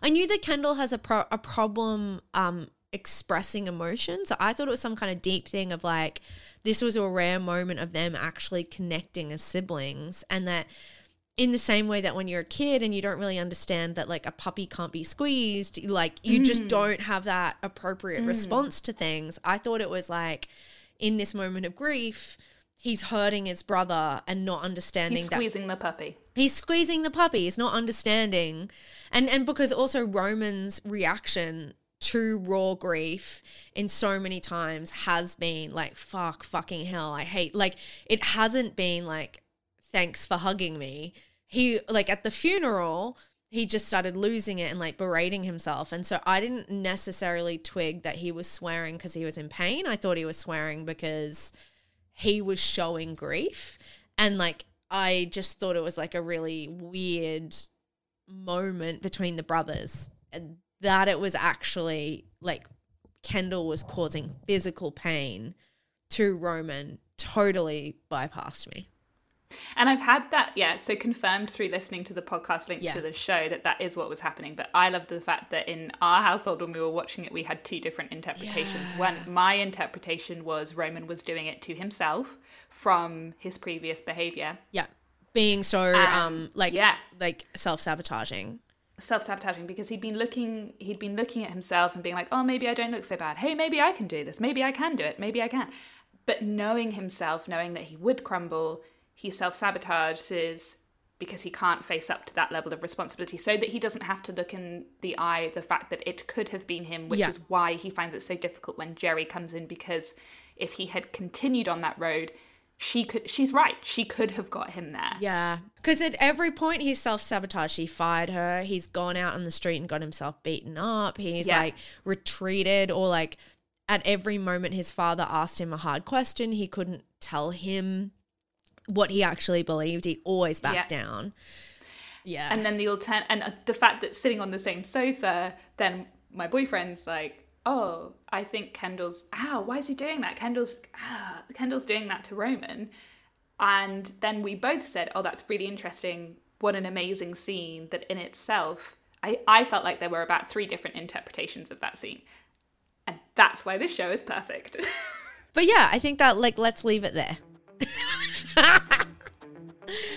I knew that Kendall has a pro- a problem um expressing emotion. So I thought it was some kind of deep thing of like this was a rare moment of them actually connecting as siblings and that in the same way that when you're a kid and you don't really understand that like a puppy can't be squeezed, like you just mm. don't have that appropriate mm. response to things. I thought it was like in this moment of grief, he's hurting his brother and not understanding He's that squeezing the puppy. he's squeezing the puppy he's not understanding and and because also roman's reaction to raw grief in so many times has been like fuck fucking hell i hate like it hasn't been like thanks for hugging me. He like at the funeral he just started losing it and like berating himself. And so i didn't necessarily twig that he was swearing because he was in pain. I thought he was swearing because he was showing grief. And like I just thought it was like a really weird moment between the brothers. And that it was actually like Kendall was causing physical pain to Roman totally bypassed me. And I've had that, yeah, so confirmed through listening to the podcast link Yeah. to the show that that is what was happening. But I loved the fact that in our household, when we were watching it, we had two different interpretations. Yeah. One, my interpretation was Roman was doing it to himself from his previous behavior. Yeah. Being so um like yeah. like self-sabotaging. Self-sabotaging because he'd been looking he'd been looking at himself and being like oh maybe i don't look so bad. Hey maybe i can do this. Maybe i can do it. Maybe i can. But knowing himself knowing that he would crumble he self-sabotages because he can't face up to that level of responsibility so that he doesn't have to look in the eye the fact that it could have been him which Yeah. is why he finds it so difficult when Gerri comes in because if he had continued on that road she could she's right she could have got him there Yeah. Because at every point he's self sabotaged. He fired her. He's gone out on the street and got himself beaten up. He's Yeah. like retreated or like at every moment his father asked him a hard question. He couldn't tell him what he actually believed. He always backed Yeah. down. Yeah. and then the altern and uh, the fact that sitting on the same sofa then my boyfriend's like oh i think kendall's ow why is he doing that kendall's ah, kendall's doing that to roman and then we both said oh that's really interesting what an amazing scene that in itself i i felt like there were about three different interpretations of that scene and that's why this show is perfect [LAUGHS] But yeah, I think that like let's leave it there. [LAUGHS]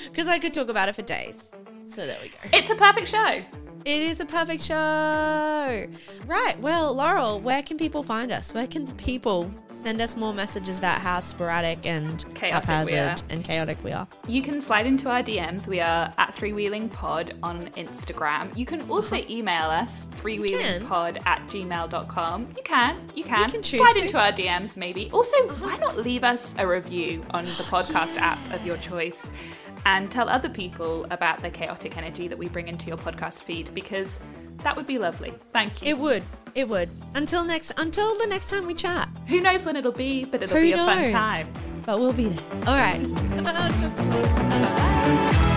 Because I could talk about it for days. So there we go. it's a perfect show It is a perfect show. Right. Well, Laurel, where can people find us? Where can people send us more messages about how sporadic and Chaotic haphazard and chaotic we are? You can slide into our DMs. We are at Three Wheeling Pod on Instagram. You can also uh-huh. email us, threewheelingpod at gmail.com. You can, you can. You can choose slide to. into our DMs maybe. Also, why uh-huh. not leave us a review on the [GASPS] podcast app of your choice and tell other people about the chaotic energy that we bring into your podcast feed because that would be lovely. Thank you. It would. It would. Until next until the next time we chat. Who knows when it'll be, but it'll Who be a knows? fun time. But we'll be there. All right. [LAUGHS]